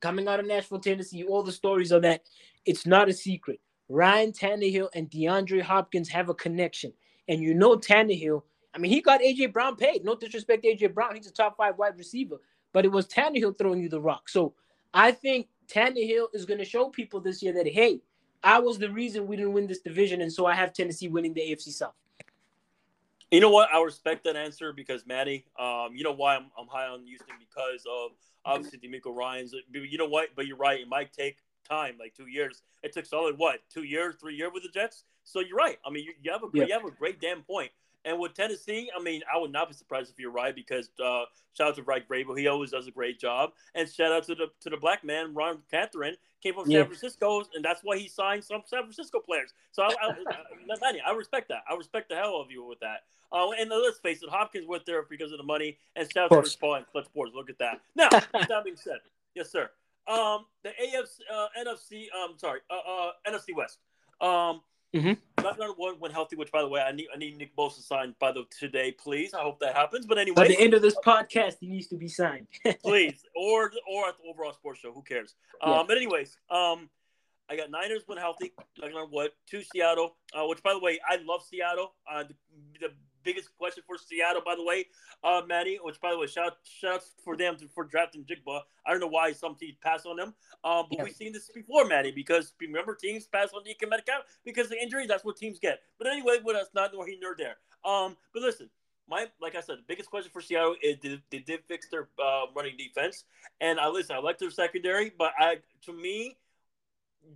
coming out of Nashville, Tennessee. All the stories are that it's not a secret. Ryan Tannehill and DeAndre Hopkins have a connection. And you know Tannehill, I mean, he got AJ Brown paid. No disrespect AJ Brown. He's a top five wide receiver. But it was Tannehill throwing you the rock. So I think Tannehill is going to show people this year that, hey, I was the reason we didn't win this division. And so I have Tennessee winning the AFC South. You know what? I respect that answer because Maddie, um, you know why I'm, I'm high on Houston because of obviously DeMeco Ryans. You know what? But you're right. It might take time, like two years. It took solid what, two years, three years with the Jets. So you're right. I mean, you, you have a yeah. you have a great damn point. And with Tennessee, I mean, I would not be surprised if you're right because uh, shout out to Mike Vrabel, he always does a great job. And shout out to the to the black man Ran Carthon came from yeah. San Francisco, and that's why he signed some San Francisco players. So I, I, I, I respect that. I respect the hell of you with that. Uh, and let's face it, Hopkins went there because of the money, and shout out to Chris Paul and Klutch Sports. Look at that. *laughs* Now, that being said, yes, sir. Um, the AFC, uh, NFC, um, sorry, uh, uh, NFC West. Um, mm-hmm. not one when healthy. Which, by the way, I need I need Nick Bosa signed by the today, please. I hope that happens. But anyway, by the end of this podcast, he needs to be signed, *laughs* please, or or at the overall sports show. Who cares? Yeah. Um, but anyways, um, I got Niners when healthy. Like on what? Two Seattle. Uh, which, by the way, I love Seattle. Uh, the, the biggest question for Seattle, by the way, uh, Maddie. Which, by the way, shout shout for them to, for drafting Njigba. I don't know why some teams pass on them, uh, but yeah. we've seen this before, Maddie. Because remember, teams pass on DK Metcalf because of injuries. That's what teams get. But anyway, what else? Not nor here nor there. Um, but listen, my like I said, the biggest question for Seattle is did they did fix their uh, running defense? And I listen, I like their secondary, but I to me,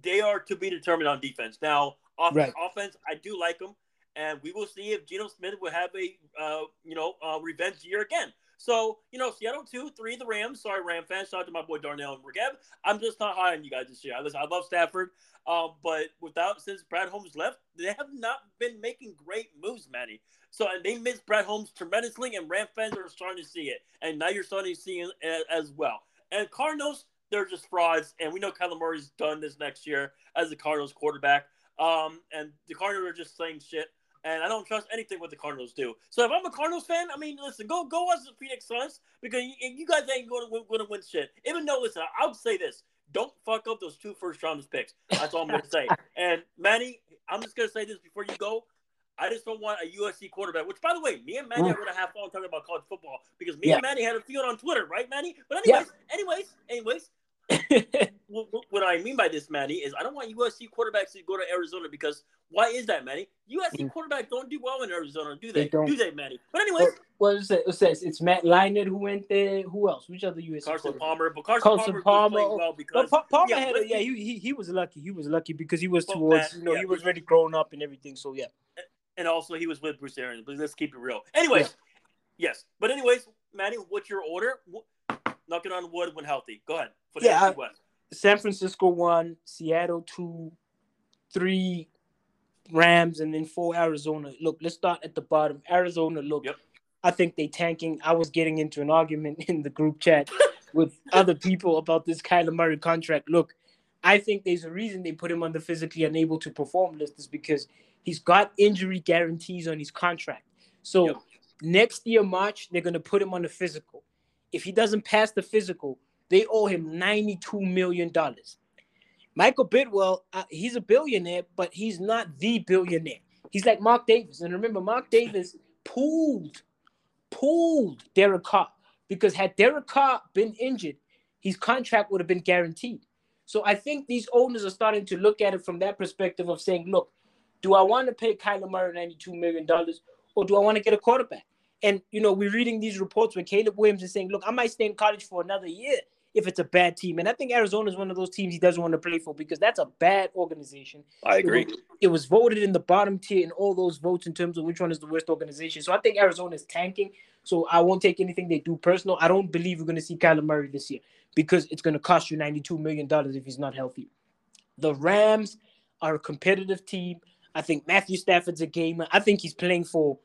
they are to be determined on defense. Now, off- right. offense, I do like them and we will see if Geno Smith will have a uh, you know uh, revenge year again. So you know Seattle two, three the Rams. Sorry, Ram fans. Shout out to my boy Darnell and Regev. I'm just not high on you guys this year. Listen, I love Stafford, um, but without since Brad Holmes left, they have not been making great moves, Manny. So and they miss Brad Holmes tremendously, and Ram fans are starting to see it, and now you're starting to see it as well. And Cardinals, they're just frauds, and we know Kyler Murray's done this next year as the Cardinals quarterback. Um, and the Cardinals are just saying shit and I don't trust anything what the Cardinals do. So if I'm a Cardinals fan, I mean, listen, go go watch the Phoenix Suns because you, you guys ain't going to going to win shit. Even though, listen, I'll say this: don't fuck up those two first round picks. That's all I'm going to say. *laughs* And Manny, I'm just going to say this before you go. I just don't want a USC quarterback. Which, by the way, me and Manny are mm. going to have fun talking about college football because me yeah. and Manny had a field on Twitter, right, Manny? But anyways, yeah. anyways, anyways, *laughs* what, I mean by this, Manny, is I don't want USC quarterbacks to go to Arizona because why is that, Manny? USC mm. quarterbacks don't do well in Arizona, do they? they don't. Do they, Manny? But anyways, what is it? It says it's Matt Leinart who went there. Who else? Which other USC? Carson Palmer, but Carson, Carson Palmer, Palmer well because pa- Palmer yeah, had a, yeah he, he he was lucky. He was lucky because he was towards you know yeah, he was already grown up and everything. So yeah, and also he was with Bruce Arians. But let's keep it real. Anyways, yeah. yes. But anyways, Manny, what's your order? Knocking on wood when healthy. Go ahead. yeah, I, San Francisco one, Seattle two, three, Rams, and then four Arizona. Look, let's start at the bottom. Arizona, look, yep. I think they tanking. I was getting into an argument *laughs* in the group chat *laughs* with other people about this Kyler Murray contract. Look, I think there's a reason they put him on the physically unable to perform list is because he's got injury guarantees on his contract. So yep. next year, March, they're going to put him on the physical. If he doesn't pass the physical, they owe him $92 million. Michael Bidwill, uh, he's a billionaire, but he's not the billionaire. He's like Mark Davis. And remember, Mark Davis pulled, pulled Derek Carr because had Derek Carr been injured, his contract would have been guaranteed. So I think these owners are starting to look at it from that perspective of saying, look, do I want to pay Kyler Murray $92 million or do I want to get a quarterback? And, you know, we're reading these reports where Caleb Williams is saying, look, I might stay in college for another year if it's a bad team. And I think Arizona is one of those teams he doesn't want to play for because that's a bad organization. I agree. It was, it was, voted in the bottom tier in all those votes in terms of which one is the worst organization. So I think Arizona is tanking. So I won't take anything they do personal. I don't believe we're going to see Kyler Murray this year because it's going to cost you $92 million if he's not healthy. The Rams are a competitive team. I think Matthew Stafford's a gamer. I think he's playing for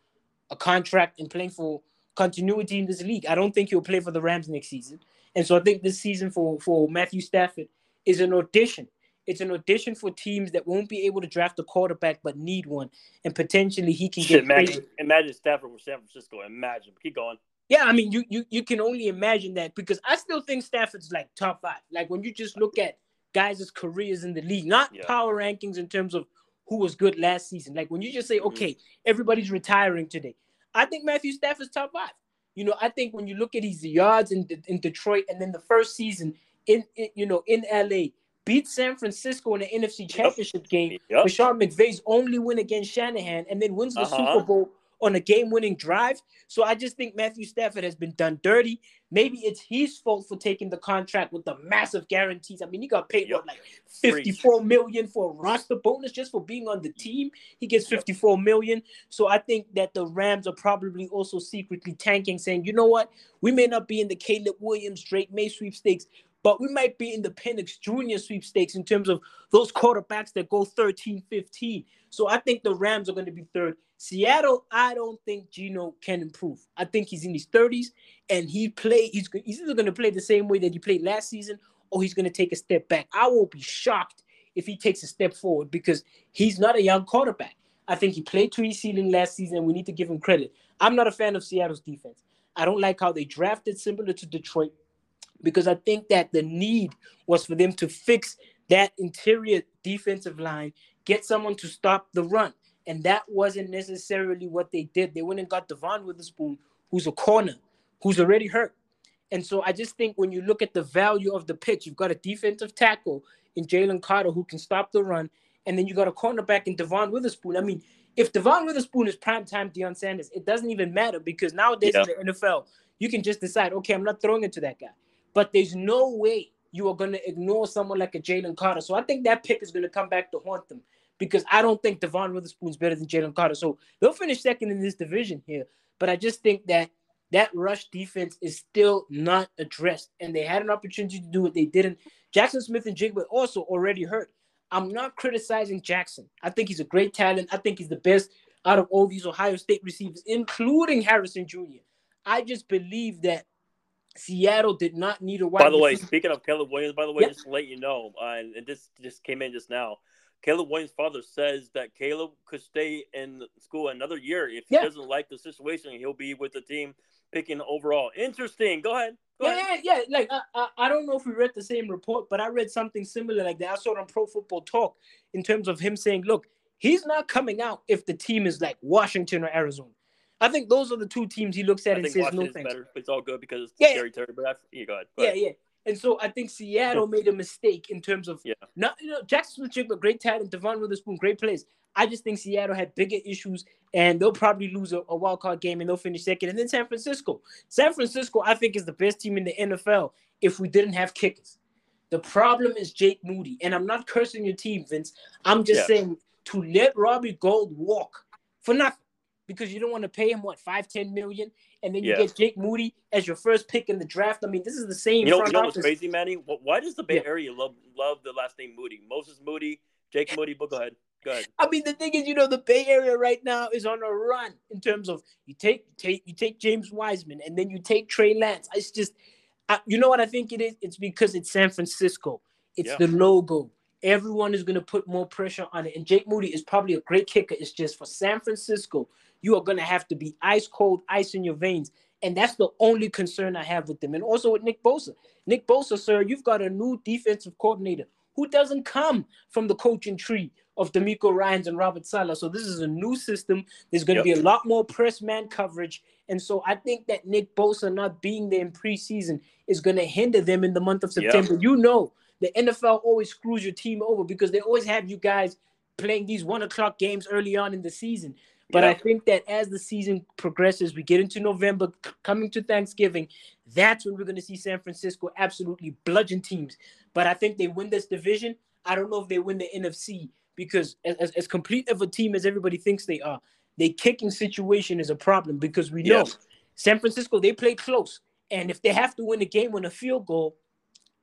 a contract and playing for continuity in this league. I don't think he'll play for the Rams next season. And so I think this season for, for Matthew Stafford is an audition. It's an audition for teams that won't be able to draft a quarterback but need one. And potentially he can get imagine, imagine Stafford with San Francisco. Imagine. Keep going. Yeah, I mean you, you you can only imagine that because I still think Stafford's like top five. Like when you just look at guys' careers in the league, not yeah. power rankings in terms of who was good last season. Like when you just say, mm-hmm. okay, everybody's retiring today. I think Matthew Stafford's top five. You know, I think when you look at his yards in in Detroit and then the first season in, in you know in LA, beat San Francisco in the NFC Championship yep. game. Yep. Sean McVay's only win against Shanahan, and then wins the uh-huh. Super Bowl on a game-winning drive. So I just think Matthew Stafford has been done dirty. Maybe it's his fault for taking the contract with the massive guarantees. I mean, he got paid yep. what like 54 million for a roster bonus just for being on the team. He gets 54 million. So I think that the Rams are probably also secretly tanking, saying, you know what, we may not be in the Caleb Williams, Drake Maye sweepstakes, but we might be in the Penix Jr. sweepstakes in terms of those quarterbacks that go 13, 15. So I think the Rams are going to be third. Seattle, I don't think Geno can improve. I think he's in his 30s and he play he's, he's either going to play the same way that he played last season or he's going to take a step back. I will be shocked if he takes a step forward because he's not a young quarterback. I think he played to his ceiling last season and we need to give him credit. I'm not a fan of Seattle's defense. I don't like how they drafted similar to Detroit because I think that the need was for them to fix that interior defensive line, get someone to stop the run. And that wasn't necessarily what they did. They went and got Devon Witherspoon, who's a corner, who's already hurt. And so I just think when you look at the value of the pitch, you've got a defensive tackle in Jalen Carter who can stop the run, and then you got a cornerback in Devon Witherspoon. I mean, if Devon Witherspoon is prime time Deion Sanders, it doesn't even matter because nowadays yeah. in the NFL, you can just decide, okay, I'm not throwing it to that guy. But there's no way you are going to ignore someone like a Jalen Carter. So I think that pick is going to come back to haunt them because I don't think Devon Witherspoon's better than Jalen Carter. So they'll finish second in this division here. But I just think that that rush defense is still not addressed. And they had an opportunity to do it. They didn't. Jackson Smith-Njigba also already hurt. I'm not criticizing Jackson. I think he's a great talent. I think he's the best out of all these Ohio State receivers, including Harrison Jr. I just believe that Seattle did not need a wide. By the way, speaking of Caleb Williams, by the way, yep. just to let you know, uh, and, and this just came in just now. Caleb Williams' father says that Caleb could stay in school another year if he yeah. doesn't like the situation. He'll be with the team picking overall. Interesting. Go ahead. Go yeah, ahead. yeah, yeah. Like I, I, I, don't know if we read the same report, but I read something similar like that. I saw it on Pro Football Talk in terms of him saying, "Look, he's not coming out if the team is like Washington or Arizona. I think those are the two teams he looks at I and says Washington's no thanks. Better, it's all good because it's yeah, scary Terry. But that's, yeah, go ahead. Go yeah, ahead. yeah. And so I think Seattle made a mistake in terms of yeah. not you know Jackson Smith-Njigba, great talent, Devon Witherspoon, great players. I just think Seattle had bigger issues and they'll probably lose a, a wild card game and they'll finish second. And then San Francisco. San Francisco, I think, is the best team in the NFL if we didn't have kickers. The problem is Jake Moody. And I'm not cursing your team, Vince. I'm just yeah. saying to let Robbie Gould walk for nothing because you don't want to pay him what five, ten million, and then you yeah. get Jake Moody as your first pick in the draft. I mean, this is the same. You know, you know what's crazy, Manny? Why does the Bay yeah. Area love love the last name Moody? Moses Moody, Jake Moody. But go ahead. Go ahead. I mean, the thing is, you know, the Bay Area right now is on a run in terms of you take take you take James Wiseman and then you take Trey Lance. It's just, uh, you know what I think it is? It's because it's San Francisco. It's yeah. the logo. Everyone is going to put more pressure on it, and Jake Moody is probably a great kicker. It's just for San Francisco, you are going to have to be ice cold, ice in your veins. And that's the only concern I have with them. And also with Nick Bosa. Nick Bosa, sir, you've got a new defensive coordinator who doesn't come from the coaching tree of DeMeco Ryans and Robert Saleh. So this is a new system. There's going to yep. be a lot more press man coverage. And so I think that Nick Bosa not being there in preseason is going to hinder them in the month of September. Yep. You know, the NFL always screws your team over because they always have you guys playing these one o'clock games early on in the season. But I think that as the season progresses, we get into November, coming to Thanksgiving, that's when we're going to see San Francisco absolutely bludgeon teams. But I think they win this division. I don't know if they win the NFC because as, as complete of a team as everybody thinks they are, their kicking situation is a problem because we know yes. San Francisco, they play close. And if they have to win a game on a field goal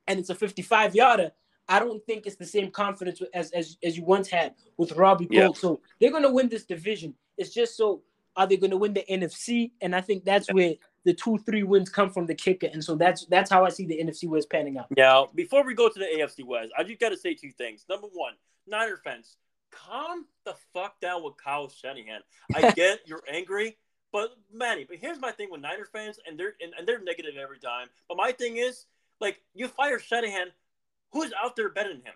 and it's a 55 yarder, I don't think it's the same confidence as, as, as you once had with Robbie Gould. Yeah. So they're going to win this division. It's just so are they going to win the NFC? And I think that's where the two, three wins come from the kicker. And so that's that's how I see the NFC West panning out. Now, before we go to the AFC West, I just got to say two things. Number one, Niner fans, calm the fuck down with Kyle Shanahan. I *laughs* get you're angry, but Manny, but here's my thing with Niner fans, and they're and, and they're negative every time. But my thing is, like, you fire Shanahan, who's out there better than him?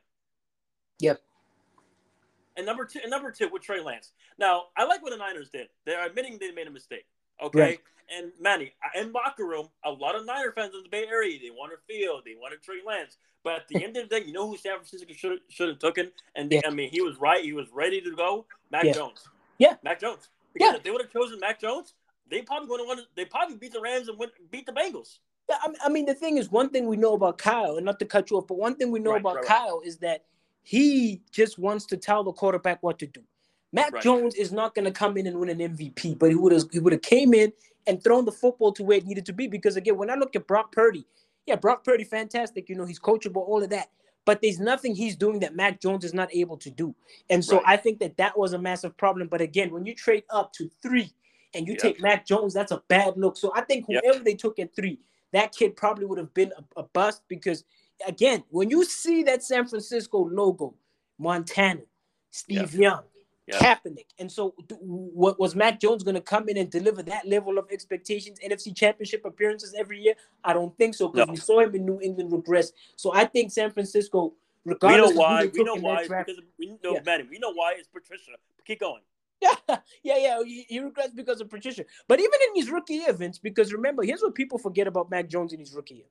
Yep. And number two, and number two with Trey Lance. Now, I like what the Niners did. They're admitting they made a mistake. Okay. Right. And Manny, in locker room, a lot of Niner fans in the Bay Area, they want wanted Field, they want wanted Trey Lance. But at the end of the day, you know who San Francisco should should have taken? And they, yeah. I mean, he was right. He was ready to go. Mac yeah. Jones. Yeah. Mac Jones. Because yeah. if they would have chosen Mac Jones, they probably would have won. They probably beat the Rams and win, beat the Bengals. Yeah, I mean, the thing is, one thing we know about Kyle, and not to cut you off, but one thing we know right, about right, Kyle right. is that he just wants to tell the quarterback what to do. Mac Jones is not going to come in and win an MVP, but he would have he would have came in and thrown the football to where it needed to be. Because again, when I look at Brock Purdy, yeah, Brock Purdy, fantastic. You know, he's coachable, all of that but there's nothing he's doing that Mac Jones is not able to do. And so right. I think that that was a massive problem. But again, when you trade up to three and you yep. take Mac Jones, that's a bad look. So I think whoever yep. they took at three, that kid probably would have been a, a bust because, again, when you see that San Francisco logo, Montana, Steve yep. Young, yeah. Kaepernick. And so, what was Mac Jones going to come in and deliver that level of expectations, NFC Championship appearances every year? I don't think so because no. we saw him in New England regress. So I think San Francisco, regardless, we know why. We know why. Draft, because we know, yeah. we know why it's Patricia. Keep going. *laughs* Yeah, yeah, yeah. He, he regrets because of Patricia. But even in his rookie year, Vince, because remember, here's what people forget about Mac Jones in his rookie year.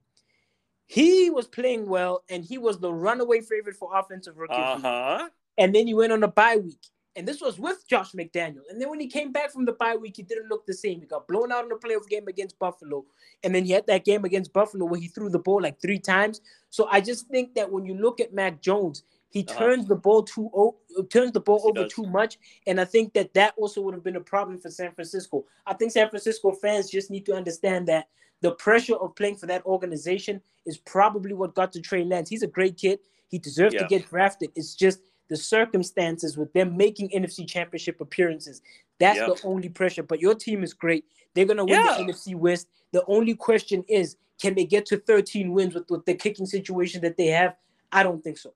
He was playing well, and he was the runaway favorite for offensive rookie. Uh huh. And then he went on a bye week and this was with Josh McDaniel. And then when he came back from the bye week, he didn't look the same. He got blown out in the playoff game against Buffalo. And then he had that game against Buffalo where he threw the ball like three times. So I just think that when you look at Mac Jones, he uh-huh. turns the ball too turns the ball over too much, and I think that that also would have been a problem for San Francisco. I think San Francisco fans just need to understand that the pressure of playing for that organization is probably what got to Trey Lance. He's a great kid. He deserves yeah. to get drafted. It's just the circumstances with them making NFC championship appearances. That's yep. the only pressure. But your team is great. They're gonna win yeah. the NFC West. The only question is, can they get to 13 wins with, with the kicking situation that they have? I don't think so.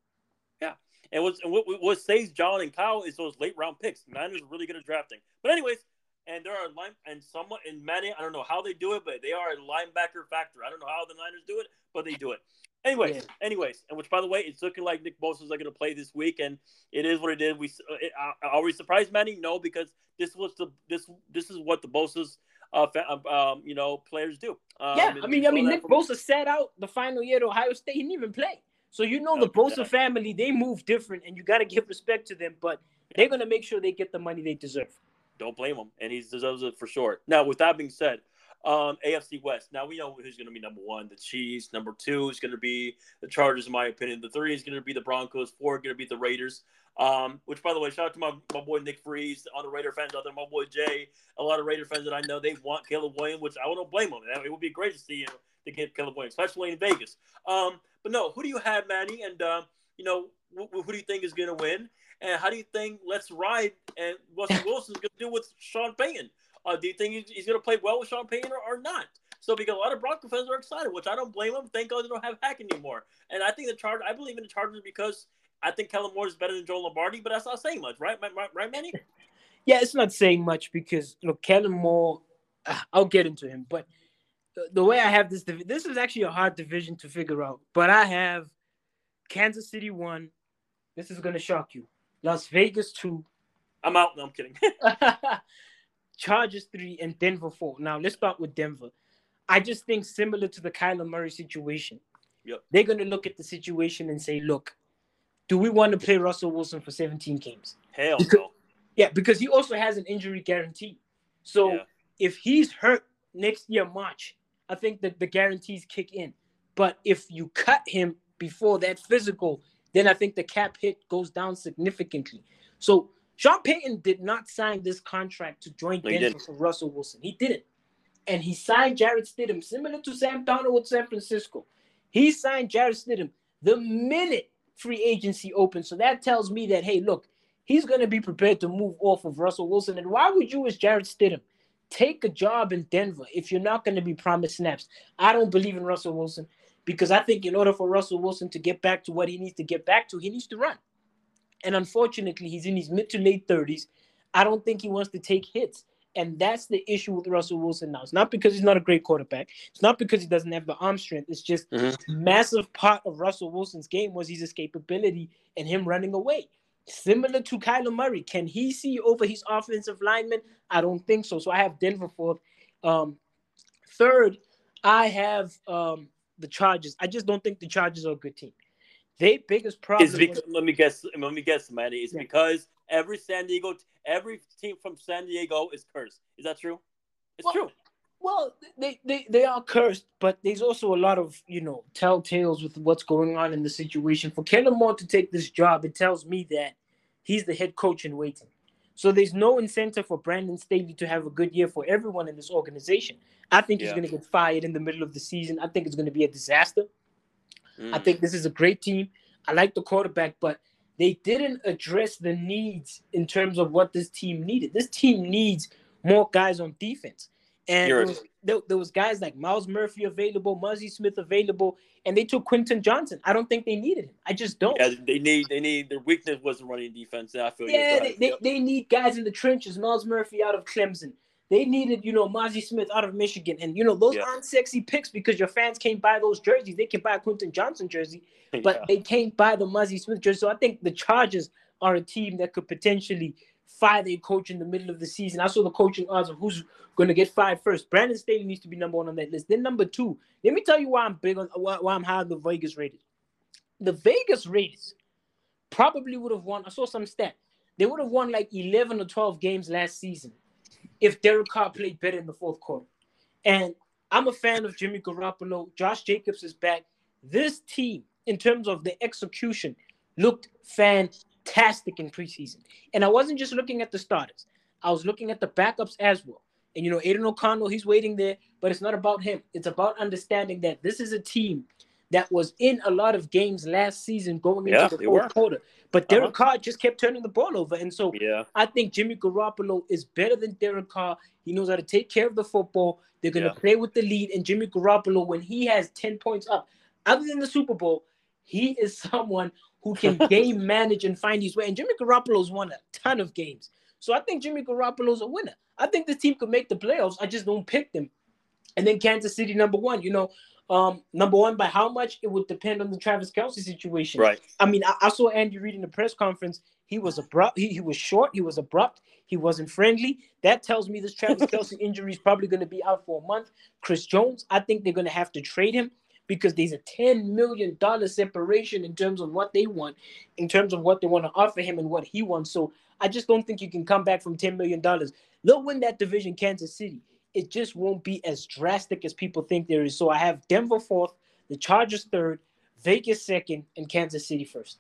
Yeah. And and what, what saves John and Kyle is those late round picks. Niners are really good at drafting. But anyways, and there are line and someone in many I don't know how they do it, but they are a linebacker factor. I don't know how the Niners do it, but they do it. Anyways, yeah. anyways, and which by the way, it's looking like Nick Bosa is going to play this week, and it is what it is. We uh, it, are we surprised, Manny? No, because this was the this this is what the Bosa's uh, um, you know, players do. Um, yeah, I mean, I mean, Nick from... Bosa sat out the final year at Ohio State. He didn't even play. So you know the Bosa family, they move different, and you got to give respect to them. But they're gonna make sure they get the money they deserve. Don't blame him, and he deserves it for sure. Now, with that being said, um, AFC West. Now we know who's going to be number one. The Chiefs. Number two is going to be the Chargers, in my opinion. The three is going to be the Broncos. Four going to be the Raiders. Um, which, by the way, shout out to my, my boy Nick Freeze, on the Raider fans out there. My boy Jay, a lot of Raider fans that I know, they want Caleb Williams, which I don't blame them. It would be great to see know, to get Caleb Williams, especially in Vegas. Um, but no, who do you have, Manny? And uh, you know, wh- who do you think is going to win? And how do you think Let's Ride and Russell *laughs* Wilson is going to do with Sean Payton? Uh, do you think he's, he's going to play well with Sean Payton or, or, not? So because a lot of Bronco fans are excited, which I don't blame them. Thank God they don't have Hack anymore. And I think the Chargers, I believe in the Chargers because I think Kellen Moore is better than Joe Lombardi, but that's not saying much, right? Right, right Manny? *laughs* Yeah, it's not saying much because look, Kellen Moore. Uh, I'll get into him, but the, the way I have this, this is actually a hard division to figure out. But I have Kansas City one. This is gonna shock you. Las Vegas two. I'm out. No, I'm kidding. *laughs* Chargers three and Denver four. Now let's start with Denver. I just think similar to the Kyler Murray situation. Yep. They're gonna look at the situation and say, look, do we want to play Russell Wilson for 17 games? Hell because, no. Yeah, because he also has an injury guarantee. So yeah. if he's hurt next year, March, I think that the guarantees kick in. But if you cut him before that physical, then I think the cap hit goes down significantly. So Sean Payton did not sign this contract to join no, Denver for Russell Wilson. He didn't. And he signed Jarrett Stidham, similar to Sam Darnold with San Francisco. He signed Jarrett Stidham the minute free agency opened. So that tells me that, hey, look, he's going to be prepared to move off of Russell Wilson. And why would you, as Jarrett Stidham, take a job in Denver if you're not going to be promised snaps? I don't believe in Russell Wilson because I think in order for Russell Wilson to get back to what he needs to get back to, he needs to run. And unfortunately, he's in his mid to late 30s. I don't think he wants to take hits. And that's the issue with Russell Wilson now. It's not because he's not a great quarterback. It's not because he doesn't have the arm strength. It's just mm-hmm. massive part of Russell Wilson's game was his escapability and him running away. Similar to Kyler Murray. Can he see over his offensive lineman? I don't think so. So I have Denver fourth. Um, third, I have um, the Chargers. I just don't think the Chargers are a good team. Their biggest problem. Is because, was, let me guess. Let me guess, Manny. It's yeah. because every San Diego, every team from San Diego is cursed. Is that true? It's well, true. Well, they, they they are cursed, but there's also a lot of you know telltales with what's going on in the situation. For Kellen Moore to take this job, it tells me that he's the head coach in waiting. So there's no incentive for Brandon Staley to have a good year for everyone in this organization. I think yeah. he's going to get fired in the middle of the season. I think it's going to be a disaster. Mm. I think this is a great team. I like the quarterback, but they didn't address the needs in terms of what this team needed. This team needs more guys on defense. And there was, there, there, was guys like Myles Murphy available, Mazi Smith available, and they took Quentin Johnston. I don't think they needed him. I just don't. Yeah, they need they need their weakness was running defense. I feel yeah, they, they, they, need guys in the trenches. Myles Murphy out of Clemson. They needed, you know, Mazi Smith out of Michigan. And, you know, those yeah. aren't sexy picks because your fans can't buy those jerseys. They can buy a Quentin Johnston jersey, but yeah. they can't buy the Mazi Smith jersey. So I think the Chargers are a team that could potentially fire their coach in the middle of the season. I saw the coaching odds of who's going to get fired first. Brandon Staley needs to be number one on that list. Then number two, let me tell you why I'm big on why, why I'm high on the Vegas Raiders. The Vegas Raiders probably would have won. I saw some stat. They would have won like 11 or 12 games last season if Derek Carr played better in the fourth quarter. And I'm a fan of Jimmy Garoppolo. Josh Jacobs is back. This team, in terms of the execution, looked fantastic in preseason. And I wasn't just looking at the starters, I was looking at the backups as well. And you know, Aidan O'Connell, he's waiting there, but it's not about him. It's about understanding that this is a team that was in a lot of games last season going into yeah, the fourth quarter. But Derek uh-huh. Carr just kept turning the ball over. And so yeah. I think Jimmy Garoppolo is better than Derek Carr. He knows how to take care of the football. They're going to yeah. play with the lead. And Jimmy Garoppolo, when he has 10 points up, other than the Super Bowl, he is *laughs* someone who *laughs* can game manage and find his way. And Jimmy Garoppolo's won a ton of games. So I think Jimmy Garoppolo's a winner. I think this team could make the playoffs. I just don't pick them. And then Kansas City, number one. You know, um, number one, by how much it would depend on the Travis Kelce situation. Right. I mean, I, I saw Andy Reid in the press conference, He was abrupt. He, he was short. He was abrupt. He wasn't friendly. That tells me this Travis *laughs* Kelsey injury is probably going to be out for a month. Chris Jones, I think they're going to have to trade him because there's a $10 million separation in terms of what they want, in terms of what they want to offer him and what he wants. So I just don't think you can come back from $10 million. They'll win that division, Kansas City. It just won't be as drastic as people think there is. So I have Denver fourth, the Chargers third, Vegas second, and Kansas City first.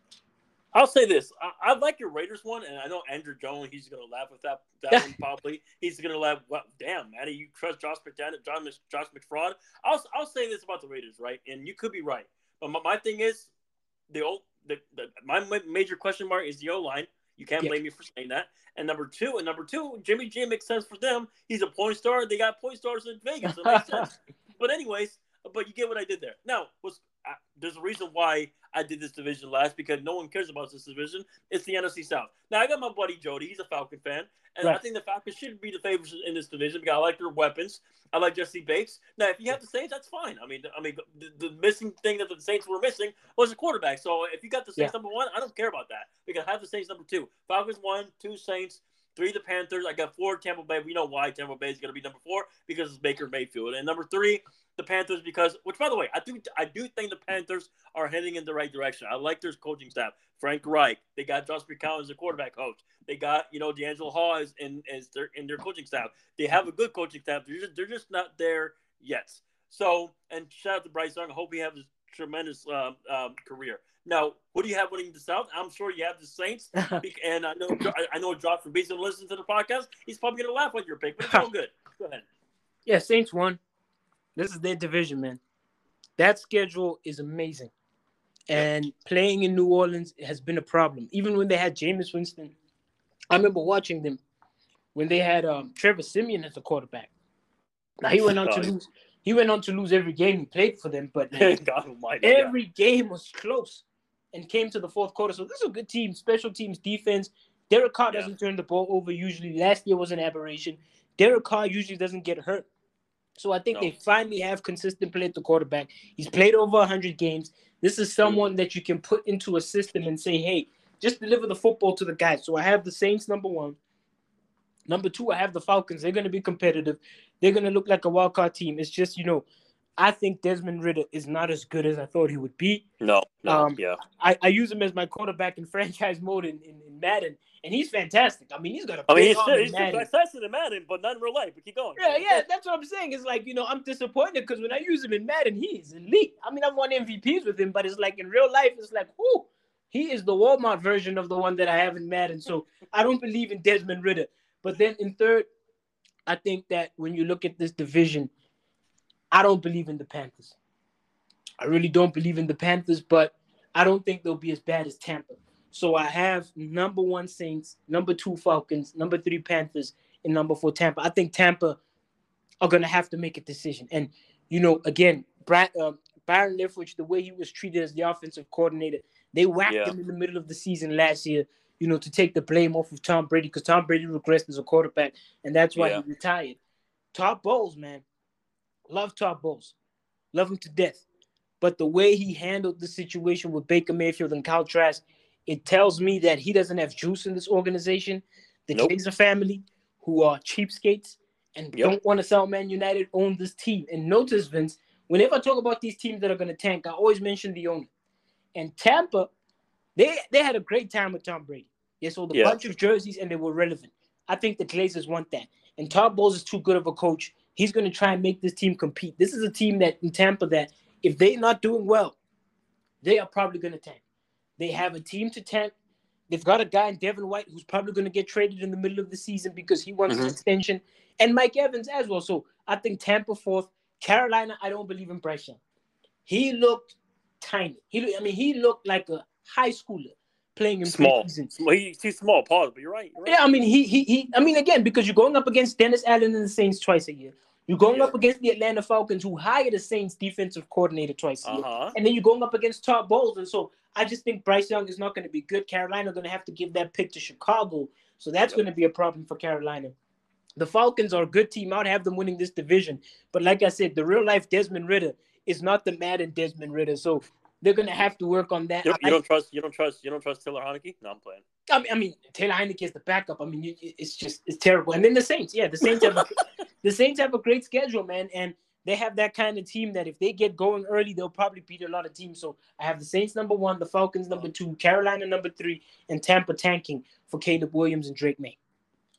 I'll say this: I, I, like your Raiders one, and I know Andrew Jones. He's gonna laugh with that. That one probably. He's gonna laugh. Well, damn, Matty, you trust Josh McDaniel, John, Josh McFraud? I'll I'll say this about the Raiders, right? And you could be right, but my, my thing is the old the, the my major question mark is the O line. You can't yeah. blame me for saying that. And number two, and number two, Jimmy G makes sense for them. He's a point star. They got point stars in Vegas. It makes *laughs* sense. But anyways, but you get what I did there. Now, was I, there's a reason why I did this division last because no one cares about this division. It's the NFC South. Now I got my buddy Jody. He's a Falcon fan, and right. I think the Falcons should be the favorites in this division because I like their weapons. I like Jessie Bates. Now, if you have the Saints, that's fine. I mean, I mean, the, the missing thing that the Saints were missing was a quarterback. So if you got the Saints yeah. number one, I don't care about that because I have the Saints number two. Falcons one, two Saints, three the Panthers. I got four Tampa Bay. We know why Tampa Bay is going to be number four because it's Baker Mayfield, and number three the Panthers because, which by the way, I do I do think the Panthers are heading in the right direction. I like their coaching staff. Frank Reich, they got Josh McCown as a quarterback coach. They got you know DeAngelo Hall as in as their in their coaching staff. They have a good coaching staff. They're just, they're just not there yet. So and shout out to Bryce Young. I hope he has tremendous uh, um, career. Now, who do you have winning the South? I'm sure you have the Saints, *laughs* and I know I know Josh from Beason listens to the podcast. He's probably going to laugh at your pick, but it's all good. Go ahead. Yeah, Saints won. This is their division, man. That schedule is amazing. And playing in New Orleans has been a problem. Even when they had Jameis Winston, I remember watching them when they had um, Trevor Siemian as a quarterback. Now he went on to lose. He went on to lose every game he played for them, but *laughs* man, every game was close and came to the fourth quarter. So this is a good team, special teams, defense. Derek Carr yeah. doesn't turn the ball over usually. Last year was an aberration. Derek Carr usually doesn't get hurt. So I think no. they finally have consistent play at the quarterback. He's played over 100 games. This is mm. someone that you can put into a system and say, hey, just deliver the football to the guys. So I have the Saints number one. Number two, I have the Falcons. They're going to be competitive. They're going to look like a wild card team. It's just, you know, I think Desmond Ridder is not as good as I thought he would be. No, no, um, yeah. I, I use him as my quarterback in *laughs* franchise mode in, in, in Madden, and he's fantastic. I mean, he's got a. I mean, he's, still, he's fantastic in Madden, but not in real life. But keep going. Yeah, yeah, that's what I'm saying. It's like you know, I'm disappointed because when I use him in Madden, he's elite. I mean, I've won MVPs with him, but it's like in real life, it's like, whoo, he is the Walmart version of the one that I have in Madden. So I don't believe in Desmond Ridder. But then in third, I think that when you look at this division, I don't believe in the Panthers. I really don't believe in the Panthers, but I don't think they'll be as bad as Tampa. So I have number one Saints, number two Falcons, number three Panthers, and number four Tampa. I think Tampa are gonna have to make a decision. And you know, again, Brad, uh, Byron Leftwich, the way he was treated as the offensive coordinator, they whacked yeah. him in the middle of the season last year. You know, to take the blame off of Tom Brady because Tom Brady regressed as a quarterback, and that's why yeah. he retired. Todd Bowles, man, love Todd Bowles, love him to death. But the way he handled the situation with Baker Mayfield and Kyle Trask, it tells me that he doesn't have juice in this organization. The nope. Glazer family, who are cheapskates and yep. don't want to sell Man United, own this team. And notice, Vince, whenever I talk about these teams that are going to tank, I always mention the owner. And Tampa, they they had a great time with Tom Brady. They sold a yeah. bunch of jerseys and they were relevant. I think the Glazers want that. And Todd Bowles is too good of a coach. He's going to try and make this team compete. This is a team that in Tampa that if they're not doing well, they are probably going to tank. They have a team to tank. They've got a guy in Devin White who's probably going to get traded in the middle of the season because he wants mm-hmm. an extension, and Mike Evans as well. So I think Tampa fourth. Carolina, I don't believe in Bryce Young. He looked tiny. He, I mean, he looked like a high schooler playing in small. He's too small. Pause, but you're right, you're right. Yeah, I mean, he, he, he. I mean, again, because you're going up against Dennis Allen and the Saints twice a year. You're going yeah. up against the Atlanta Falcons, who hired the Saints defensive coordinator twice a year. Uh-huh. And then you're going up against Todd Bowles. And so I just think Bryce Young is not going to be good. Carolina going to have to give that pick to Chicago. So that's yep. going to be a problem for Carolina. The Falcons are a good team. I'd have them winning this division. But like I said, the real life Desmond Ridder is not the Madden Desmond Ridder. So they're going to have to work on that. You, you don't trust. You don't trust. You don't trust Taylor Heinicke. No, I'm playing. I mean, I mean, Taylor Heinicke is the backup. I mean, it's just it's terrible. And then the Saints, yeah, the Saints have a, *laughs* the Saints have a great schedule, man, and they have that kind of team that if they get going early, they'll probably beat a lot of teams. So I have the Saints number one, the Falcons number two, Carolina number three, and Tampa tanking for Caleb Williams and Drake Maye.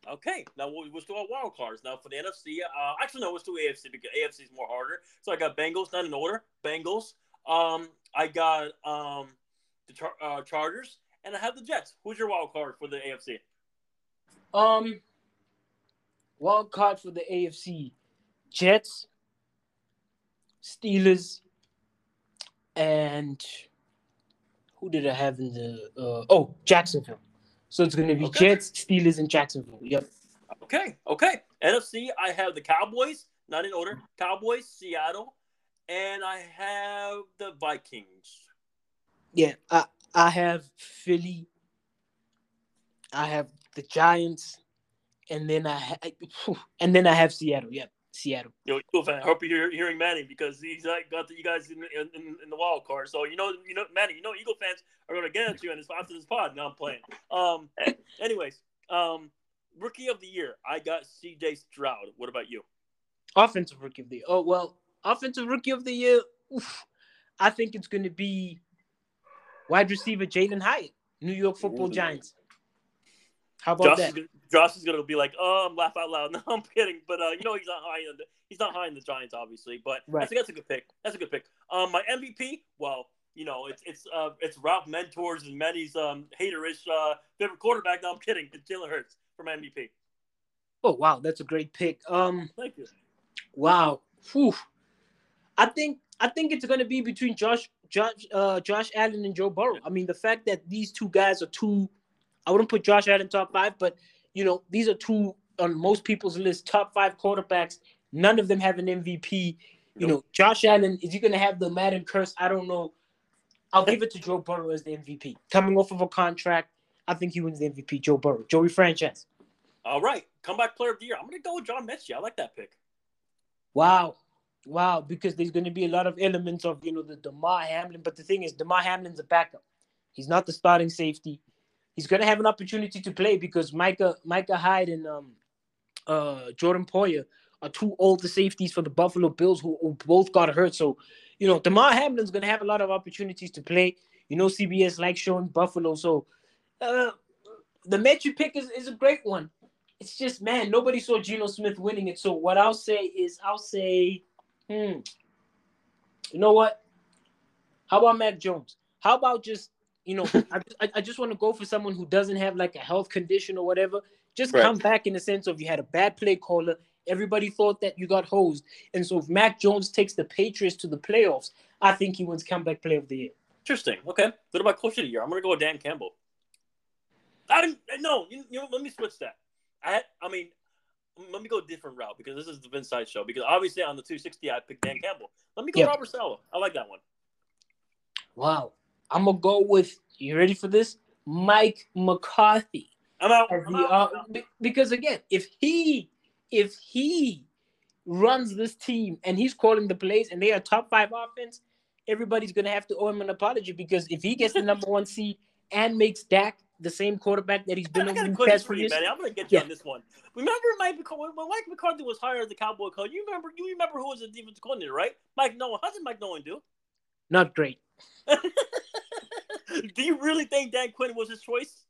Okay, now we'll, we'll do our wild cards. Now for the NFC, uh, actually no, let's do AFC because AFC is more harder. So I got Bengals, not in order. Bengals. Um, I got um the char- uh, Chargers, and I have the Jets. Who's your wild card for the AFC? Um, wild card for the AFC: Jets, Steelers, and who did I have in the? Uh, oh, Jacksonville. So it's going to be okay. Jets, Steelers, and Jacksonville. Yep. Okay. Okay. NFC, I have the Cowboys, not in order. Cowboys, Seattle, and I have the Vikings. Yeah, I I have Philly. I have the Giants, and then I ha- and then I have Seattle. Yeah, Seattle. Yo, Eagle fan. I hope you're hearing Manny because he's like got the, you guys in, in, in, the wild card. So you know, you know, Manny, you know, Eagle fans are going to get at you and after this pod. Now I'm playing. Um, *laughs* anyways, um, rookie of the year, I got C.J. Stroud. What about you? Offensive rookie of the year. Oh well, offensive rookie of the year. Oof, I think it's going to be wide receiver Jalin Hyatt, New York Football Giants. How about Josh that? Is gonna, Josh is gonna be like, "Oh, I'm laugh out loud." *laughs* No, I'm kidding, but uh, you know he's not high in the he's not high in the Giants, obviously. But right. I think that's a good pick. That's a good pick. Um, my MVP, well, you know, it's it's uh it's Ralph Mentors and Manny's um haterish uh favorite quarterback. No, I'm kidding. It's Jalen Hurts for my MVP. Oh wow, that's a great pick. Um, thank you. Wow, Whew. I think I think it's gonna be between Josh Josh uh Josh Allen and Joe Burrow. I mean, the fact that these two guys are two I wouldn't put Josh Allen top five, but you know, these are two on most people's list, top five quarterbacks. None of them have an MVP. You nope. know, Josh Allen, is he gonna have the Madden curse? I don't know. I'll give it to Joe Burrow as the MVP. Coming off of a contract, I think he wins the MVP. Joe Burrow, Joey franchise. All right, comeback player of the year. I'm gonna go with John Metchie. I like that pick. Wow, wow, because there's gonna be a lot of elements of you know the Damar Hamlin, but the thing is, Damar Hamlin's a backup. He's not the starting safety he's gonna have an opportunity to play because Micah Micah Hyde and um uh Jordan Poyer are two older safeties for the Buffalo Bills who, who both got hurt. So, you know, Damar Hamlin's gonna have a lot of opportunities to play. You know, CBS likes showing Buffalo. So uh the Metchie pick is, is a great one. It's just man, nobody saw Geno Smith winning it. So what I'll say is I'll say, hmm, you know what? How about Mac Jones? How about just you know, *laughs* I, I just want to go for someone who doesn't have like a health condition or whatever. Just right. come back in the sense of you had a bad play caller. Everybody thought that you got hosed. And so if Mac Jones takes the Patriots to the playoffs, I think he wins comeback play of the year. Interesting. Okay. What about coach of the year? I'm going to go with Dan Campbell. I didn't, no, you, you know, let me switch that. I I mean, let me go a different route because this is the Vince Side show. Because obviously on the 260, I picked Dan Campbell. Let me go yep. Robert Saleh. I like that one. Wow. I'm gonna go with you. Ready for this? Mike McCarthy. I'm out. I'm the, out. Uh, because again, if he if he runs this team and he's calling the plays and they are top five offense, everybody's gonna have to owe him an apology because if he gets the number one seed and makes Dak the same quarterback that he's been over the past few years. I'm gonna get you yeah. on this one. Remember Mike when Mike McCarthy was hired as the Cowboy coach? You remember you remember who was the defensive coordinator, right? Mike Nolan. How did Mike Nolan do? Not great. *laughs* Do you really think Dan Quinn was his choice?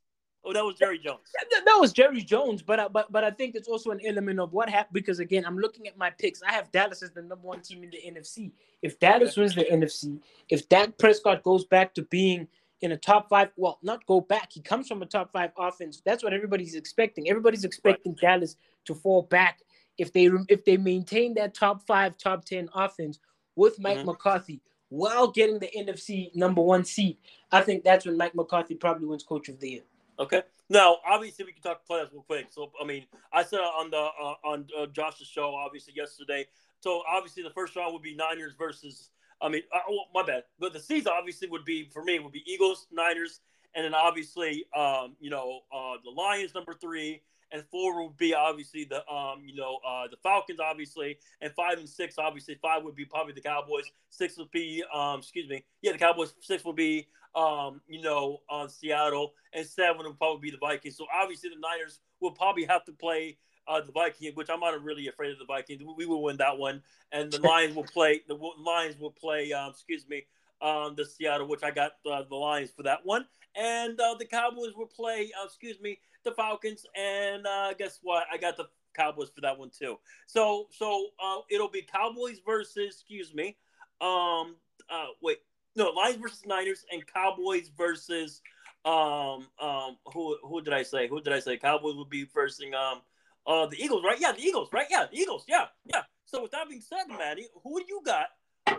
Oh, that was Jerry Jones. That, that was Jerry Jones, but I, but but I think it's also an element of what happened because again, I'm looking at my picks. I have Dallas as the number one team in the NFC. If Dallas wins the NFC, if Dak Prescott goes back to being in a top five, well, not go back. He comes from a top five offense. That's what everybody's expecting. Everybody's expecting right. Dallas to fall back if they if they maintain that top five, top ten offense with Mike mm-hmm. McCarthy while getting the NFC number one seed. I think that's when Mike McCarthy probably wins Coach of the Year. Okay. Now, obviously, we can talk playoffs real quick. So, I mean, I said on the uh, on uh, Josh's show, obviously yesterday. So, obviously, the first round would be Niners versus. I mean, oh, my bad. But the season obviously would be for me would be Eagles, Niners, and then obviously, um, you know, uh, the Lions number three, and four would be obviously the um you know uh the Falcons obviously, and five and six obviously five would be probably the Cowboys, six would be um excuse me yeah the Cowboys, six would be um you know uh, Seattle, and seven would probably be the Vikings. So obviously the Niners will probably have to play. Uh, the Vikings, which I'm not really afraid of the Vikings, we will win that one, and the *laughs* Lions will play. The Lions will play. Um, excuse me, um, the Seattle, which I got uh, the Lions for that one, and uh, the Cowboys will play. Uh, excuse me, the Falcons, and uh, guess what? I got the Cowboys for that one too. So so uh, it'll be Cowboys versus excuse me, um, uh, wait, no, Lions versus Niners, and Cowboys versus um um who who did I say? Who did I say? Cowboys would be versing um uh the Eagles, right? Yeah, the Eagles, right? Yeah, the Eagles. Yeah, yeah. So with that being said, Manny, who do you got?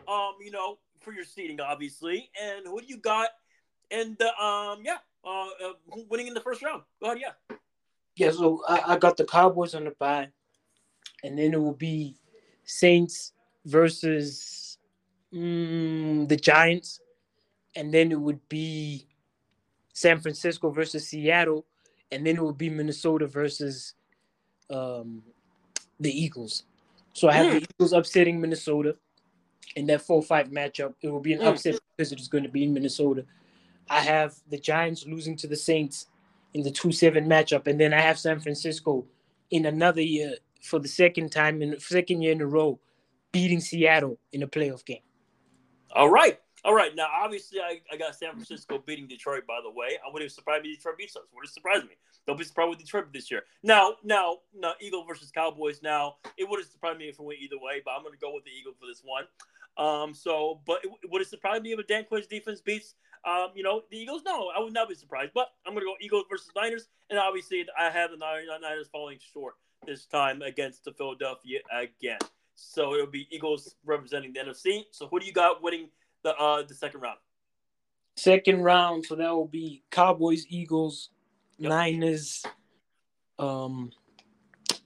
Um, you know, for your seating, obviously, and who do you got? And uh, um, yeah, uh, uh, winning in the first round. Go ahead, yeah. Yeah, so I, I got the Cowboys on the bye, and then it will be Saints versus mm, the Giants, and then it would be San Francisco versus Seattle, and then it would be Minnesota versus um, the Eagles. So I have mm. the Eagles upsetting Minnesota in that four-five matchup. It will be an mm. upset because it is going to be in Minnesota. I have the Giants losing to the Saints in the 2 7 matchup. And then I have San Francisco in another year for the second time in the second year in a row beating Seattle in a playoff game. All right. All right. Now, obviously, I, I got San Francisco beating Detroit, by the way. I wouldn't surprise me Detroit beats us. Would have surprised me. Don't be surprised with Detroit this year. Now, now, now, Eagle versus Cowboys. Now, it would have surprised me if it went either way, but I'm going to go with the Eagle for this one. Um, so, but it, would it surprise me if a Dan Quinn's defense beats um, you know, the Eagles, no, I would not be surprised. But I'm going to go Eagles versus Niners. And obviously, I have the Niners falling short this time against the Philadelphia again. So it'll be Eagles representing the NFC. So who do you got winning the uh the second round? Second round, so that will be Cowboys, Eagles, yep. Niners. Um,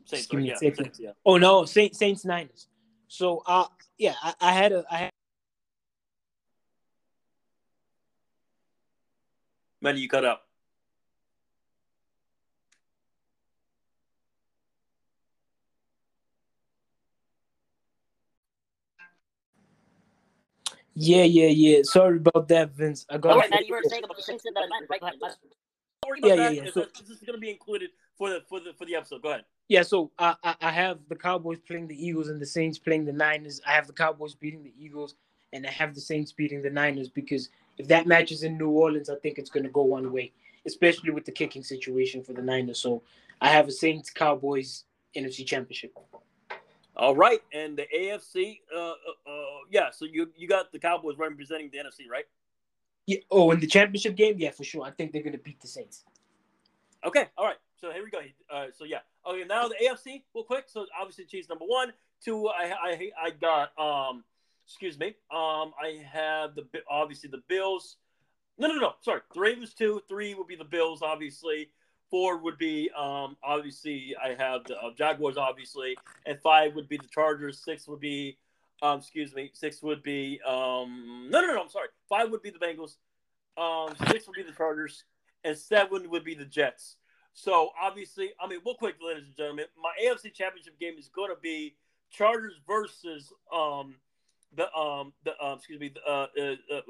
Saints, right, yeah, Saints, yeah. Oh no, Saints, Saints, Niners. So uh yeah, I, I had a I had Man, you cut out. Yeah, yeah, yeah. Sorry about that, Vince. I got. All right, man. You were saying about the Saints and the Right, ahead. Yeah, yeah, yeah. So, this is going to be included for the for the for the episode. Go ahead. Yeah, so I I have the Cowboys playing the Eagles and the Saints playing the Niners. I have the Cowboys beating the Eagles, and I have the Saints beating the Niners because if that match is in New Orleans, I think it's going to go one way especially with the kicking situation for the Niners. So I have a Saints Cowboys NFC Championship. All right, and the AFC, uh, uh, uh, yeah. So you you got the Cowboys representing the NFC, right? Yeah. Oh, in the championship game, yeah, for sure. I think they're gonna beat the Saints. Okay. All right. So here we go. Uh, so yeah. Okay. Now the AFC, real quick. So obviously, Chiefs number one. Two, I I I got um, excuse me. Um, I have the obviously the Bills. No, no, no. Sorry. The Ravens two. Three would be the Bills, obviously. Four would be um, obviously I have the uh, Jaguars, obviously, and five would be the Chargers. Six would be, um, excuse me, six would be um, no, no, no. I'm sorry. Five would be the Bengals. Um, six would be the Chargers, and seven would be the Jets. So obviously, I mean, real quick, ladies and gentlemen, my AFC Championship game is going to be Chargers versus um, the um the um excuse me uh, uh, uh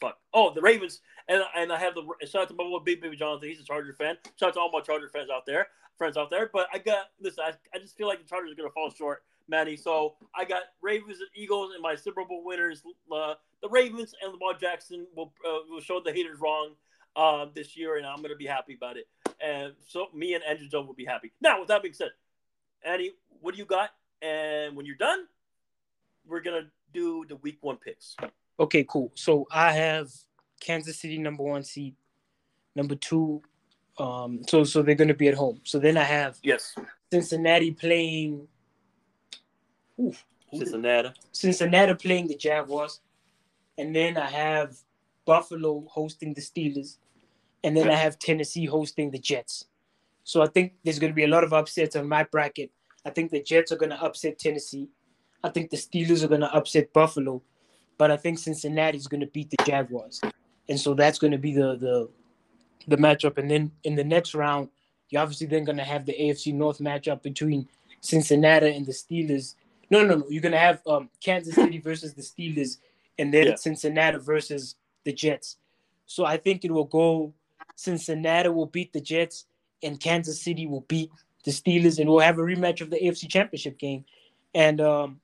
fuck oh the Ravens and and I have the shout out to my boy Big Baby Jonathan he's a Charger fan shout out to all my Charger fans out there friends out there but I got listen I, I just feel like the Chargers are gonna fall short Manny so I got Ravens and Eagles and my Super Bowl winners uh, the Ravens and Lamar Jackson will uh, will show the haters wrong um this year and I'm gonna be happy about it and so me and Andrew Jones will be happy now with that being said Andy what do you got and when you're done we're gonna do the week one picks. Okay, cool. So I have Kansas City number one seed, number two. Um, so so they're gonna be at home. So then I have yes Cincinnati playing. Oof, Cincinnati. Cincinnati playing the Jaguars, and then I have Buffalo hosting the Steelers, and then I have Tennessee hosting the Jets. So I think there's going to be a lot of upsets on my bracket. I think the Jets are going to upset Tennessee. I think the Steelers are going to upset Buffalo, but I think Cincinnati is going to beat the Jaguars, and so that's going to be the the the matchup. And then in the next round, You're obviously then gonna have the AFC North matchup between Cincinnati and the Steelers. No, no, no. You're gonna have um, Kansas City *laughs* versus the Steelers, and then Yeah. Cincinnati versus the Jets. So I think it will go. Cincinnati will beat the Jets, and Kansas City will beat the Steelers, and we'll have a rematch of the AFC Championship game. And um,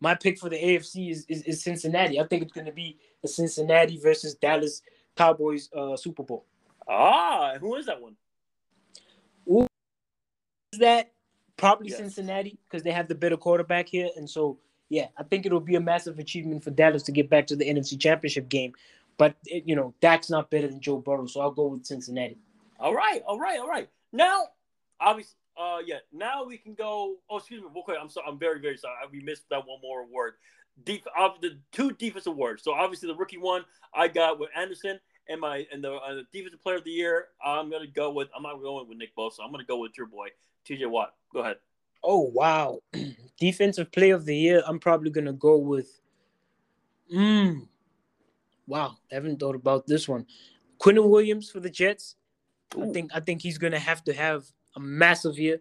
my pick for the AFC is, is, is Cincinnati. I think it's going to be the Cincinnati versus Dallas Cowboys uh, Super Bowl. Ah, who is that one? Is that probably Yes. Cincinnati because they have the better quarterback here, and so yeah, I think it'll be a massive achievement for Dallas to get back to the NFC Championship game. But it, you know, Dak's not better than Joe Burrow, so I'll go with Cincinnati. All right, all right, all right. Now, obviously, uh, yeah. Now we can go. Oh, excuse me, real quick. I'm sorry. I'm very, very sorry. We missed that one more word. Deep, uh, the two defensive awards. So obviously, the rookie one I got with Anderson, and my and the, uh, the defensive player of the year. I'm gonna go with. I'm not going with Nick Bosa. I'm gonna go with your boy T.J. Watt. Go ahead. Oh wow, *clears throat* defensive play of the year. I'm probably gonna go with. Mm, wow, I haven't thought about this one. Quinton Williams for the Jets. I think I think he's gonna have to have a massive year,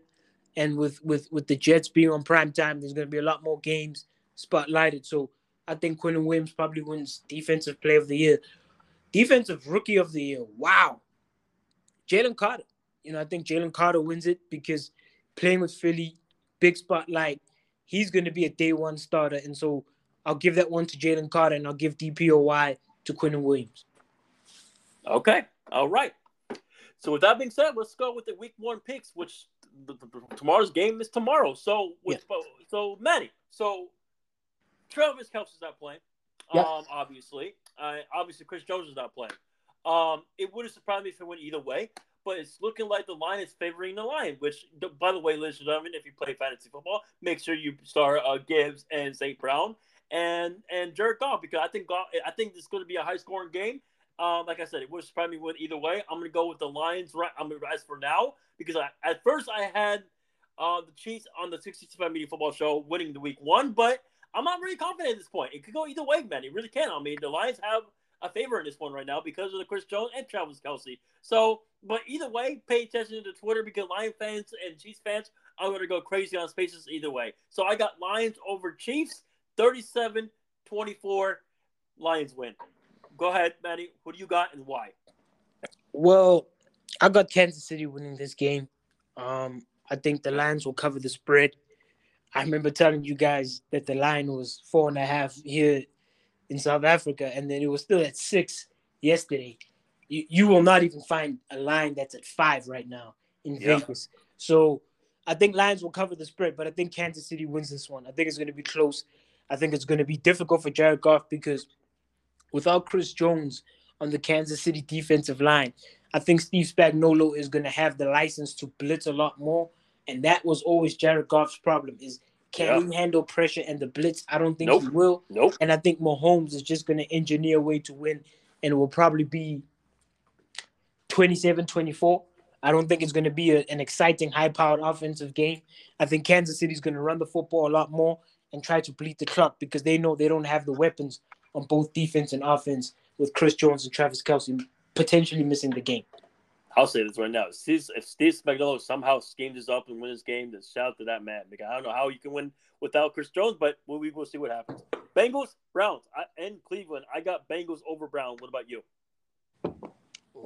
and with with with the Jets being on prime time, there's gonna be a lot more games spotlighted. So I think Quinton Williams probably wins defensive play of the year, defensive rookie of the year. Wow, Jalen Carter. You know I think Jalen Carter wins it because playing with Philly, big spotlight. He's gonna be a day one starter, and so I'll give that one to Jalen Carter, and I'll give DPOY to Quinton Williams. Okay. All right. So with that being said, let's go with the week one picks, which the, the- tomorrow's game is tomorrow. So with so Manny, so Travis Kelce's not playing. Yeah. Um, obviously, uh, obviously Chris Jones is not playing. Um, it wouldn't surprise me if it went either way, but it's looking like the line is favoring the line. Which, by the way, ladies and gentlemen, if you play fantasy football, make sure you start uh, Gibbs and St. Brown and and Jared Goff because I think Goff, I think this is going to be a high scoring game. Um, like I said, it would surprise me with either way. I'm gonna go with the Lions. Right, I'm gonna as for now because I, at first I had uh, the Chiefs on the 65 Media Football Show winning the week one, but I'm not really confident at this point. It could go either way, man. It really can. I mean, the Lions have a favor in this one right now because of the Chris Jones and Travis Kelce. So, but either way, pay attention to Twitter because Lion fans and Chiefs fans are going to go crazy on spaces either way. So I got Lions over Chiefs, 37 24. Lions win. Go ahead, Manny. Who do you got and why? Well, I got Kansas City winning this game. Um, I think the Lions will cover the spread. I remember telling you guys that the line was four and a half here in South Africa, and then it was still at six yesterday. You, you will not even find a line that's at five right now in Yeah. Vegas. So I think Lions will cover the spread, but I think Kansas City wins this one. I think it's going to be close. I think it's going to be difficult for Jared Goff because without Chris Jones on the Kansas City defensive line, I think Steve Spagnuolo is going to have the license to blitz a lot more, and that was always Jared Goff's problem: is can Yeah. he handle pressure and the blitz? I don't think Nope. he will, Nope. and I think Mahomes is just going to engineer a way to win, and it will probably be 27-24. I don't think it's going to be a- an exciting, high-powered offensive game. I think Kansas City is going to run the football a lot more and try to bleed the clock because they know they don't have the weapons on both defense and offense with Chris Jones and Travis Kelce potentially missing the game. I'll say this right now. If Steve, if Steve Spagnuolo somehow schemes this up and wins this game, then shout out to that man. Because I don't know how you can win without Chris Jones, but we we will see what happens. Bengals, Browns, I, and Cleveland. I got Bengals over Brown. What about you?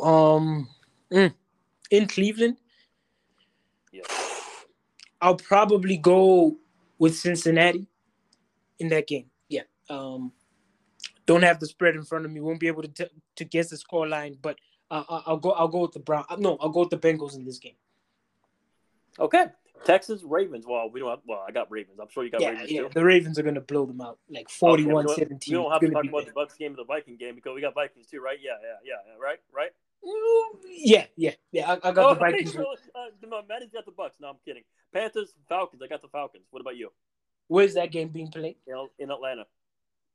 Um, mm, in Cleveland, Yeah. I'll probably go with Cincinnati in that game. Yeah. Um, don't have the spread in front of me. Won't be able to t- to guess the score line, but uh, I- I'll go. I'll go with the Brown. uh, No, I'll go with the Bengals in this game. Okay. Texans Ravens. Well, we don't have. Well, I got Ravens. I'm sure you got Yeah, Ravens yeah. too. The Ravens are gonna blow them out like Okay, 41 we don't- 17. We don't have to talk about the. Bucks game or the Viking game because we got Vikings too, right? Yeah, yeah, yeah. Right, right. Mm, Yeah, yeah, yeah. I, I got Oh, the Vikings. so, uh, no, Manny's got the Bucks. No, I'm kidding. Panthers, Falcons. I got the Falcons. What about you? Where's that game being played? In, in Atlanta.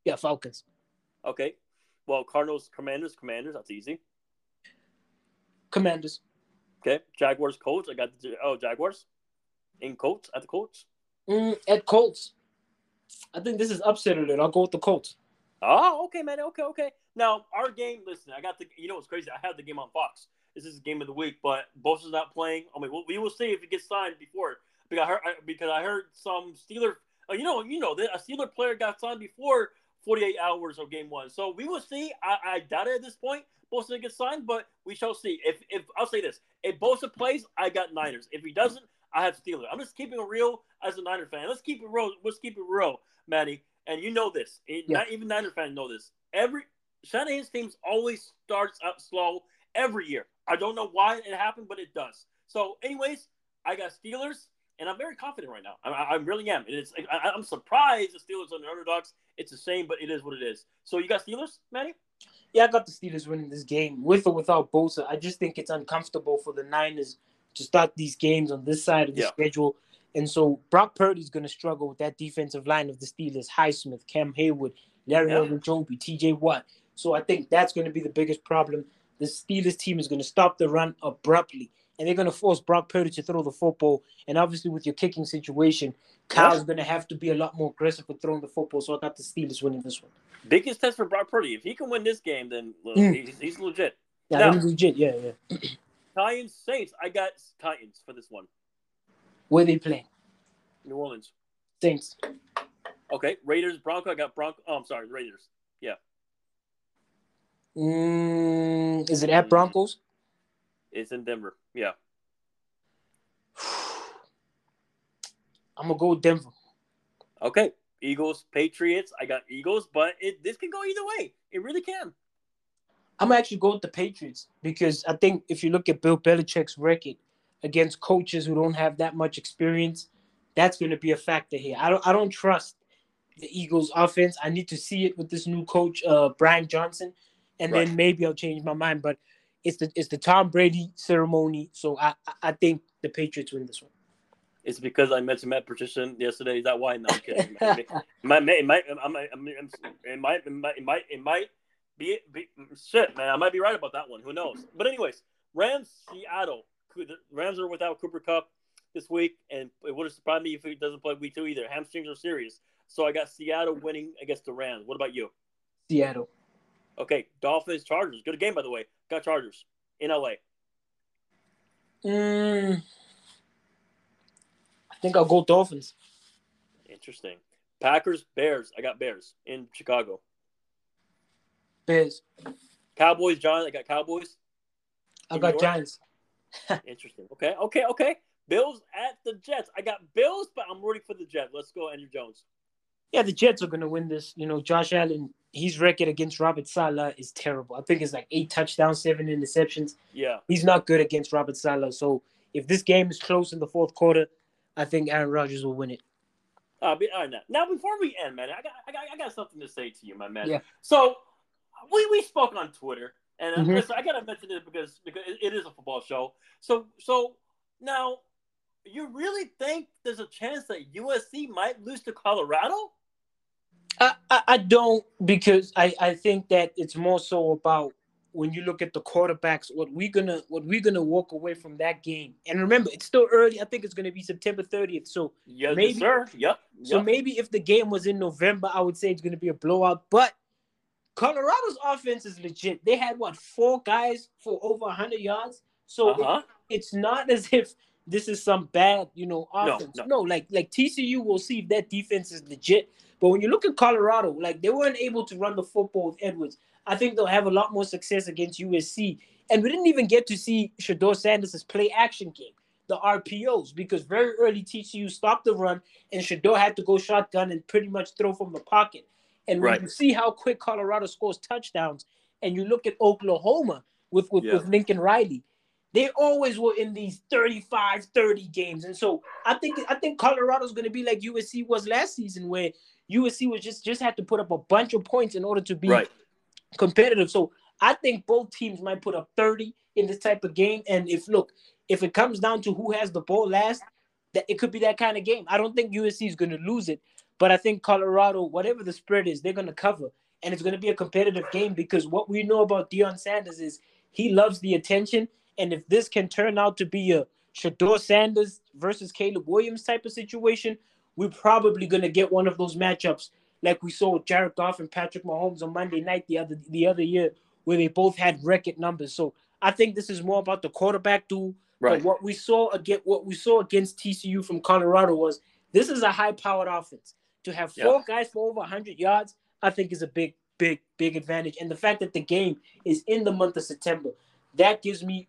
Yeah, Falcons. Okay. Well, Cardinals, Commanders, Commanders. That's easy. Commanders. Okay. Jaguars, Colts. I got the oh Jaguars. In Colts at the Colts. Mm, at Colts. I think this is upset alert. I'll go with the Colts. Oh, okay, man. Okay, okay. Now our game. Listen, I got the. You know what's crazy? I have the game on Fox. this is game of the week, but Bosa's not playing. I mean, we'll, we will see if he gets signed before because I heard because I heard some Steeler. Uh, you know, you know, a Steeler player got signed before 48 hours of game one. So we will see. I, I doubt it at this point. Bosa gets signed, but we shall see. If if I'll say this, if Bosa plays, I got Niners. If he doesn't, I have Steelers. I'm just keeping it real as a Niner fan. Let's keep it real. Let's keep it real, Manny. And you know this. Eh, yeah. Not even Niner fans know this. Every Shanahan's teams always starts out slow every year. I don't know why it happened, but it does. So, anyways, I got Steelers, and I'm very confident right now. I, I really am. It's I, am surprised the Steelers are the underdogs. It's the same, but it is what it is. So, you got Steelers, Manny? Yeah, I got the Steelers winning this game with or without Bosa. I just think it's uncomfortable for the Niners to start these games on this side of the yeah. schedule. And so Brock Purdy's going to struggle with that defensive line of the Steelers: Highsmith, Cam Heyward, Larry yeah. Ogunjobi, T.J. Watt. So I think that's going to be the biggest problem. The Steelers team is going to stop the run abruptly, and they're going to force Brock Purdy to throw the football. And obviously, with your kicking situation, Kyle's going to have to be a lot more aggressive with throwing the football. So I got the Steelers winning this one. Biggest test for Brock Purdy. If he can win this game, then well, mm. he's, he's, legit. Yeah, now, he's legit. Yeah, yeah. *clears throat* Titans Saints. I got Titans for this one. Where they play? New Orleans. Saints. Okay, Raiders Bronco. I got Bronco. Oh, I'm sorry, Raiders. Yeah. Mm, is it at Broncos? It's in Denver. Yeah. I'm gonna go with Denver. Okay, Eagles, Patriots. I got Eagles, but it this can go either way. It really can. I'm going to actually go with the Patriots because I think if you look at Bill Belichick's record against coaches who don't have that much experience, that's going to be a factor here. I don't I don't trust the Eagles offense. I need to see it with this new coach, uh, Brian Johnson, and right. then maybe I'll change my mind. But it's the it's the Tom Brady ceremony, so I I think the Patriots win this one. It's because I mentioned Matt Patricia yesterday. Is that why? No, I'm kidding. it might, it might, it might, it might, it might, it might be, be shit, man. I might be right about that one. Who knows? But anyways, Rams, Seattle. The Rams are without Cooper Kupp this week, and it would have surprised me if he doesn't play week two either. Hamstrings are serious. So I got Seattle winning against the Rams. What about you? Seattle. Okay, Dolphins, Chargers. Good game, by the way. Got Chargers in LA. Mm, think I'll go Dolphins. Interesting. Packers, Bears. I got Bears in Chicago. Bears. Cowboys, Giants. I got Cowboys. I got Giants. *laughs* Interesting. Okay, okay, okay. Bills at the Jets. I got Bills, but I'm rooting for the Jets. Let's go, Andrew Jones. Yeah, the Jets are going to win this. You know, Josh Allen, his record against Robert Saleh is terrible. I think it's like eight touchdowns, seven interceptions. Yeah. He's not good against Robert Saleh. So if this game is close in the fourth quarter, I think Aaron Rodgers will win it. Uh, right, now, now before we end, man, I got, I got I got something to say to you, my man. Yeah. So we, we spoke on Twitter, and uh, mm-hmm. listen, I gotta mention it because because it, it is a football show. So so now you really think there's a chance that USC might lose to Colorado? I, I, I don't because I, I think that it's more so about when you look at the quarterbacks, what we're gonna what we're gonna walk away from that game. And remember, it's still early. I think it's gonna be September 30th. So yes, maybe, sir. Yep. So maybe if the game was in November, I would say it's gonna be a blowout. But Colorado's offense is legit. They had what four guys for over 100 yards. So uh-huh. it, it's not as if this is some bad, you know, offense. No, no. no, like like TCU will see if that defense is legit. But when you look at Colorado, like they weren't able to run the football with Edwards. I think they'll have a lot more success against USC. And we didn't even get to see Shedeur Sanders' play action game, the RPOs, because very early TCU stopped the run and Shedeur had to go shotgun and pretty much throw from the pocket. And when right. you see how quick Colorado scores touchdowns, and you look at Oklahoma with, with, yeah. with Lincoln Riley, they always were in these 35 30 games and so i think i think colorado's going to be like usc was last season where usc was just just had to put up a bunch of points in order to be right. Competitive. So i think both teams might put up 30 in this type of game. And if look if it comes down to who has the ball last that it could be that kind of game. I don't think usc is going to lose it but i think colorado whatever the spread is they're going to cover. And it's going to be a competitive game because what we know about Deion Sanders is he loves the attention. And if this can turn out to be a Shedeur Sanders versus Caleb Williams type of situation, we're probably gonna get one of those matchups like we saw with Jared Goff and Patrick Mahomes on Monday night the other the other year, where they both had record numbers. So I think this is more about the quarterback duel. Right. But what we saw again, what we saw against TCU from Colorado was this is a high-powered offense. To have four Yeah. guys for over 100 yards, I think is a big, big, big advantage. And the fact that the game is in the month of September, that gives me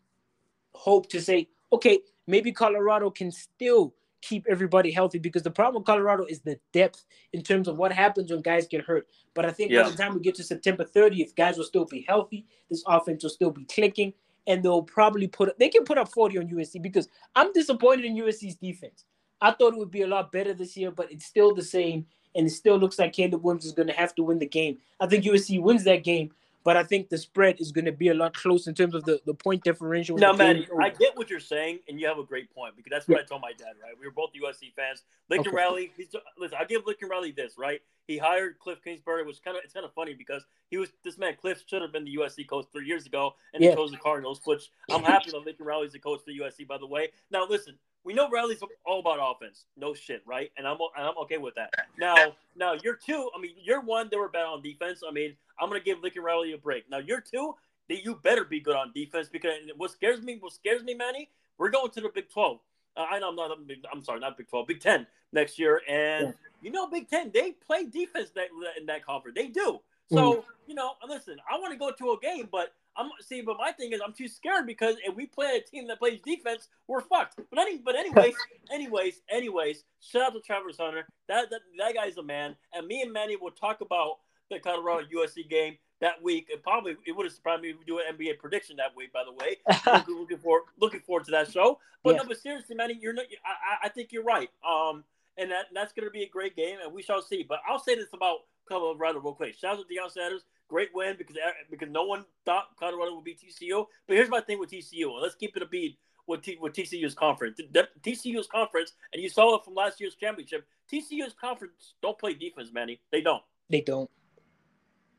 hope to say, okay, maybe Colorado can still keep everybody healthy because the problem with Colorado is the depth in terms of what happens when guys get hurt. But I think Yeah. by the time we get to September 30th, guys will still be healthy. This offense will still be clicking, and they'll probably put they can put up 40 on USC because I'm disappointed in USC's defense. I thought it would be a lot better this year, but it's still the same, and it still looks like Caleb Williams is going to have to win the game. I think USC wins that game, but I think the spread is going to be a lot close in terms of the, the point differential. Now, man. I get what you're saying, and you have a great point because that's what I told my dad. Right, we were both USC fans. Lincoln Okay. Riley, he's listen. I give Lincoln Riley this. Right, he hired Cliff Kingsbury, which kind of it's kind of funny because he was this man. Cliff should have been the USC coach three years ago, and Yeah. he chose the Cardinals. Which I'm happy that Lincoln Riley's the coach for USC. By the way, now listen, we know Riley's all about offense, no shit, right? And I'm and I'm okay with that. Now, now you're two. I mean, you're one. They were bad on defense. I mean, I'm gonna give Lincoln Riley a break. Now you're two. That you better be good on defense because what scares me, what scares me, Manny, we're going to the Big Twelve. Uh, I know I'm not. I'm, I'm sorry, not Big Twelve, Big Ten next year, and Yeah. you know, Big Ten they play defense that, in that conference. They do. So Mm-hmm. you know, listen, I want to go to a game, but I'm see, but my thing is I'm too scared because if we play a team that plays defense, we're fucked. But any, but anyways, *laughs* anyways, anyways, shout out to Travis Hunter. That that that guy's a man, and me and Manny will talk about the Colorado USC game that week. And probably it would have surprised me if we do an NBA prediction that week. By the way, *laughs* looking, looking forward looking forward to that show. But Yeah. no, but seriously, Manny, you're not. I, I- I think you're right. Um, and that that's going to be a great game, and we shall see. But I'll say this about Colorado real quick. Shout out to Deion Sanders, great win because uh, because no one thought Colorado would beat TCU. But here's my thing with TCU. Let's keep it a beat with T, with TCU's conference. The- the- TCU's conference, and you saw it from last year's championship. TCU's conference don't play defense, Manny. They don't. they don't.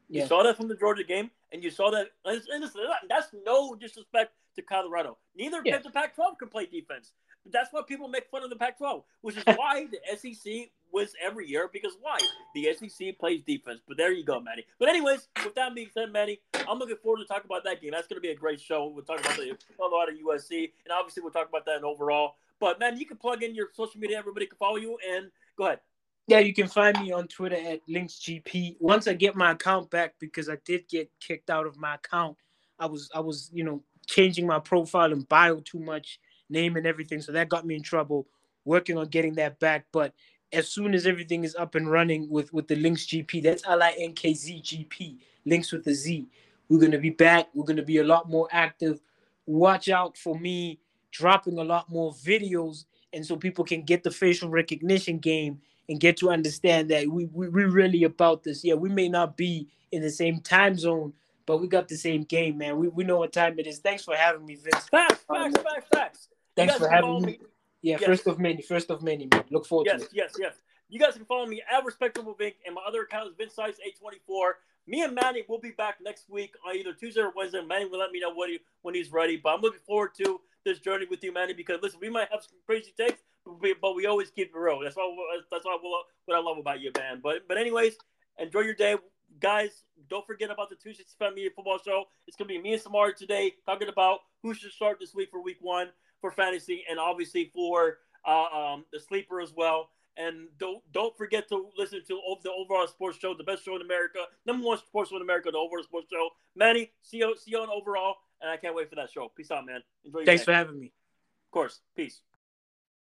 You Yeah. saw that from the Georgia game, and you saw that. And listen, that's no disrespect to Colorado. Neither Yeah. the Pac-12 can play defense. But that's why people make fun of the Pac-12, which is *laughs* why the SEC wins every year. Because why? The SEC plays defense. But there you go, Manny. But anyways, with that being said, Manny, I'm looking forward to talking about that game. That's going to be a great show. We'll talk about the Colorado USC, and obviously we'll talk about that in overall. But man, you can plug in your social media. Everybody can follow you, and go ahead. Yeah, you can find me on Twitter at LinkzGP. Once I get my account back, because I did get kicked out of my account, I was I was you know changing my profile and bio too much, name and everything, so that got me in trouble. Working on getting that back, but as soon as everything is up and running with with the Linkz GP, that's L I N K Z G P, links with the Z. We're gonna be back. We're gonna be a lot more active. Watch out for me dropping a lot more videos, and so people can get the facial recognition game and get to understand that we, we we're really about this. Yeah, we may not be in the same time zone, but we got the same game, man. We, we know what time it is. Thanks for having me, Vince. Facts, facts, facts, facts. Thanks for having follow me. Yeah, Yes. first of many, first of many, man. Look forward Yes, to it. yes, yes. Yes. You guys can follow me at Respectable Vink, and my other account is Vince Size 824. Me and Manny will be back next week on either Tuesday or Wednesday. Manny will let me know what he, when he's ready. But I'm looking forward to this journey with you, Manny, because listen, we might have some crazy takes, but we, but we always keep it real. That's what that's what I, what I love about you, man. But but anyways, enjoy your day, guys. Don't forget about the 265 Media Football Show. It's gonna be me and Samari today talking about who should start this week for Week One for fantasy, and obviously for uh, um, the sleeper as well. And don't don't forget to listen to the overall sports show, the best show in America, number one sports show in America, the overall sports show. Manny, see you see you on overall, and I can't wait for that show. Peace out, man. Enjoy your Thanks day. for having me. Of course, peace.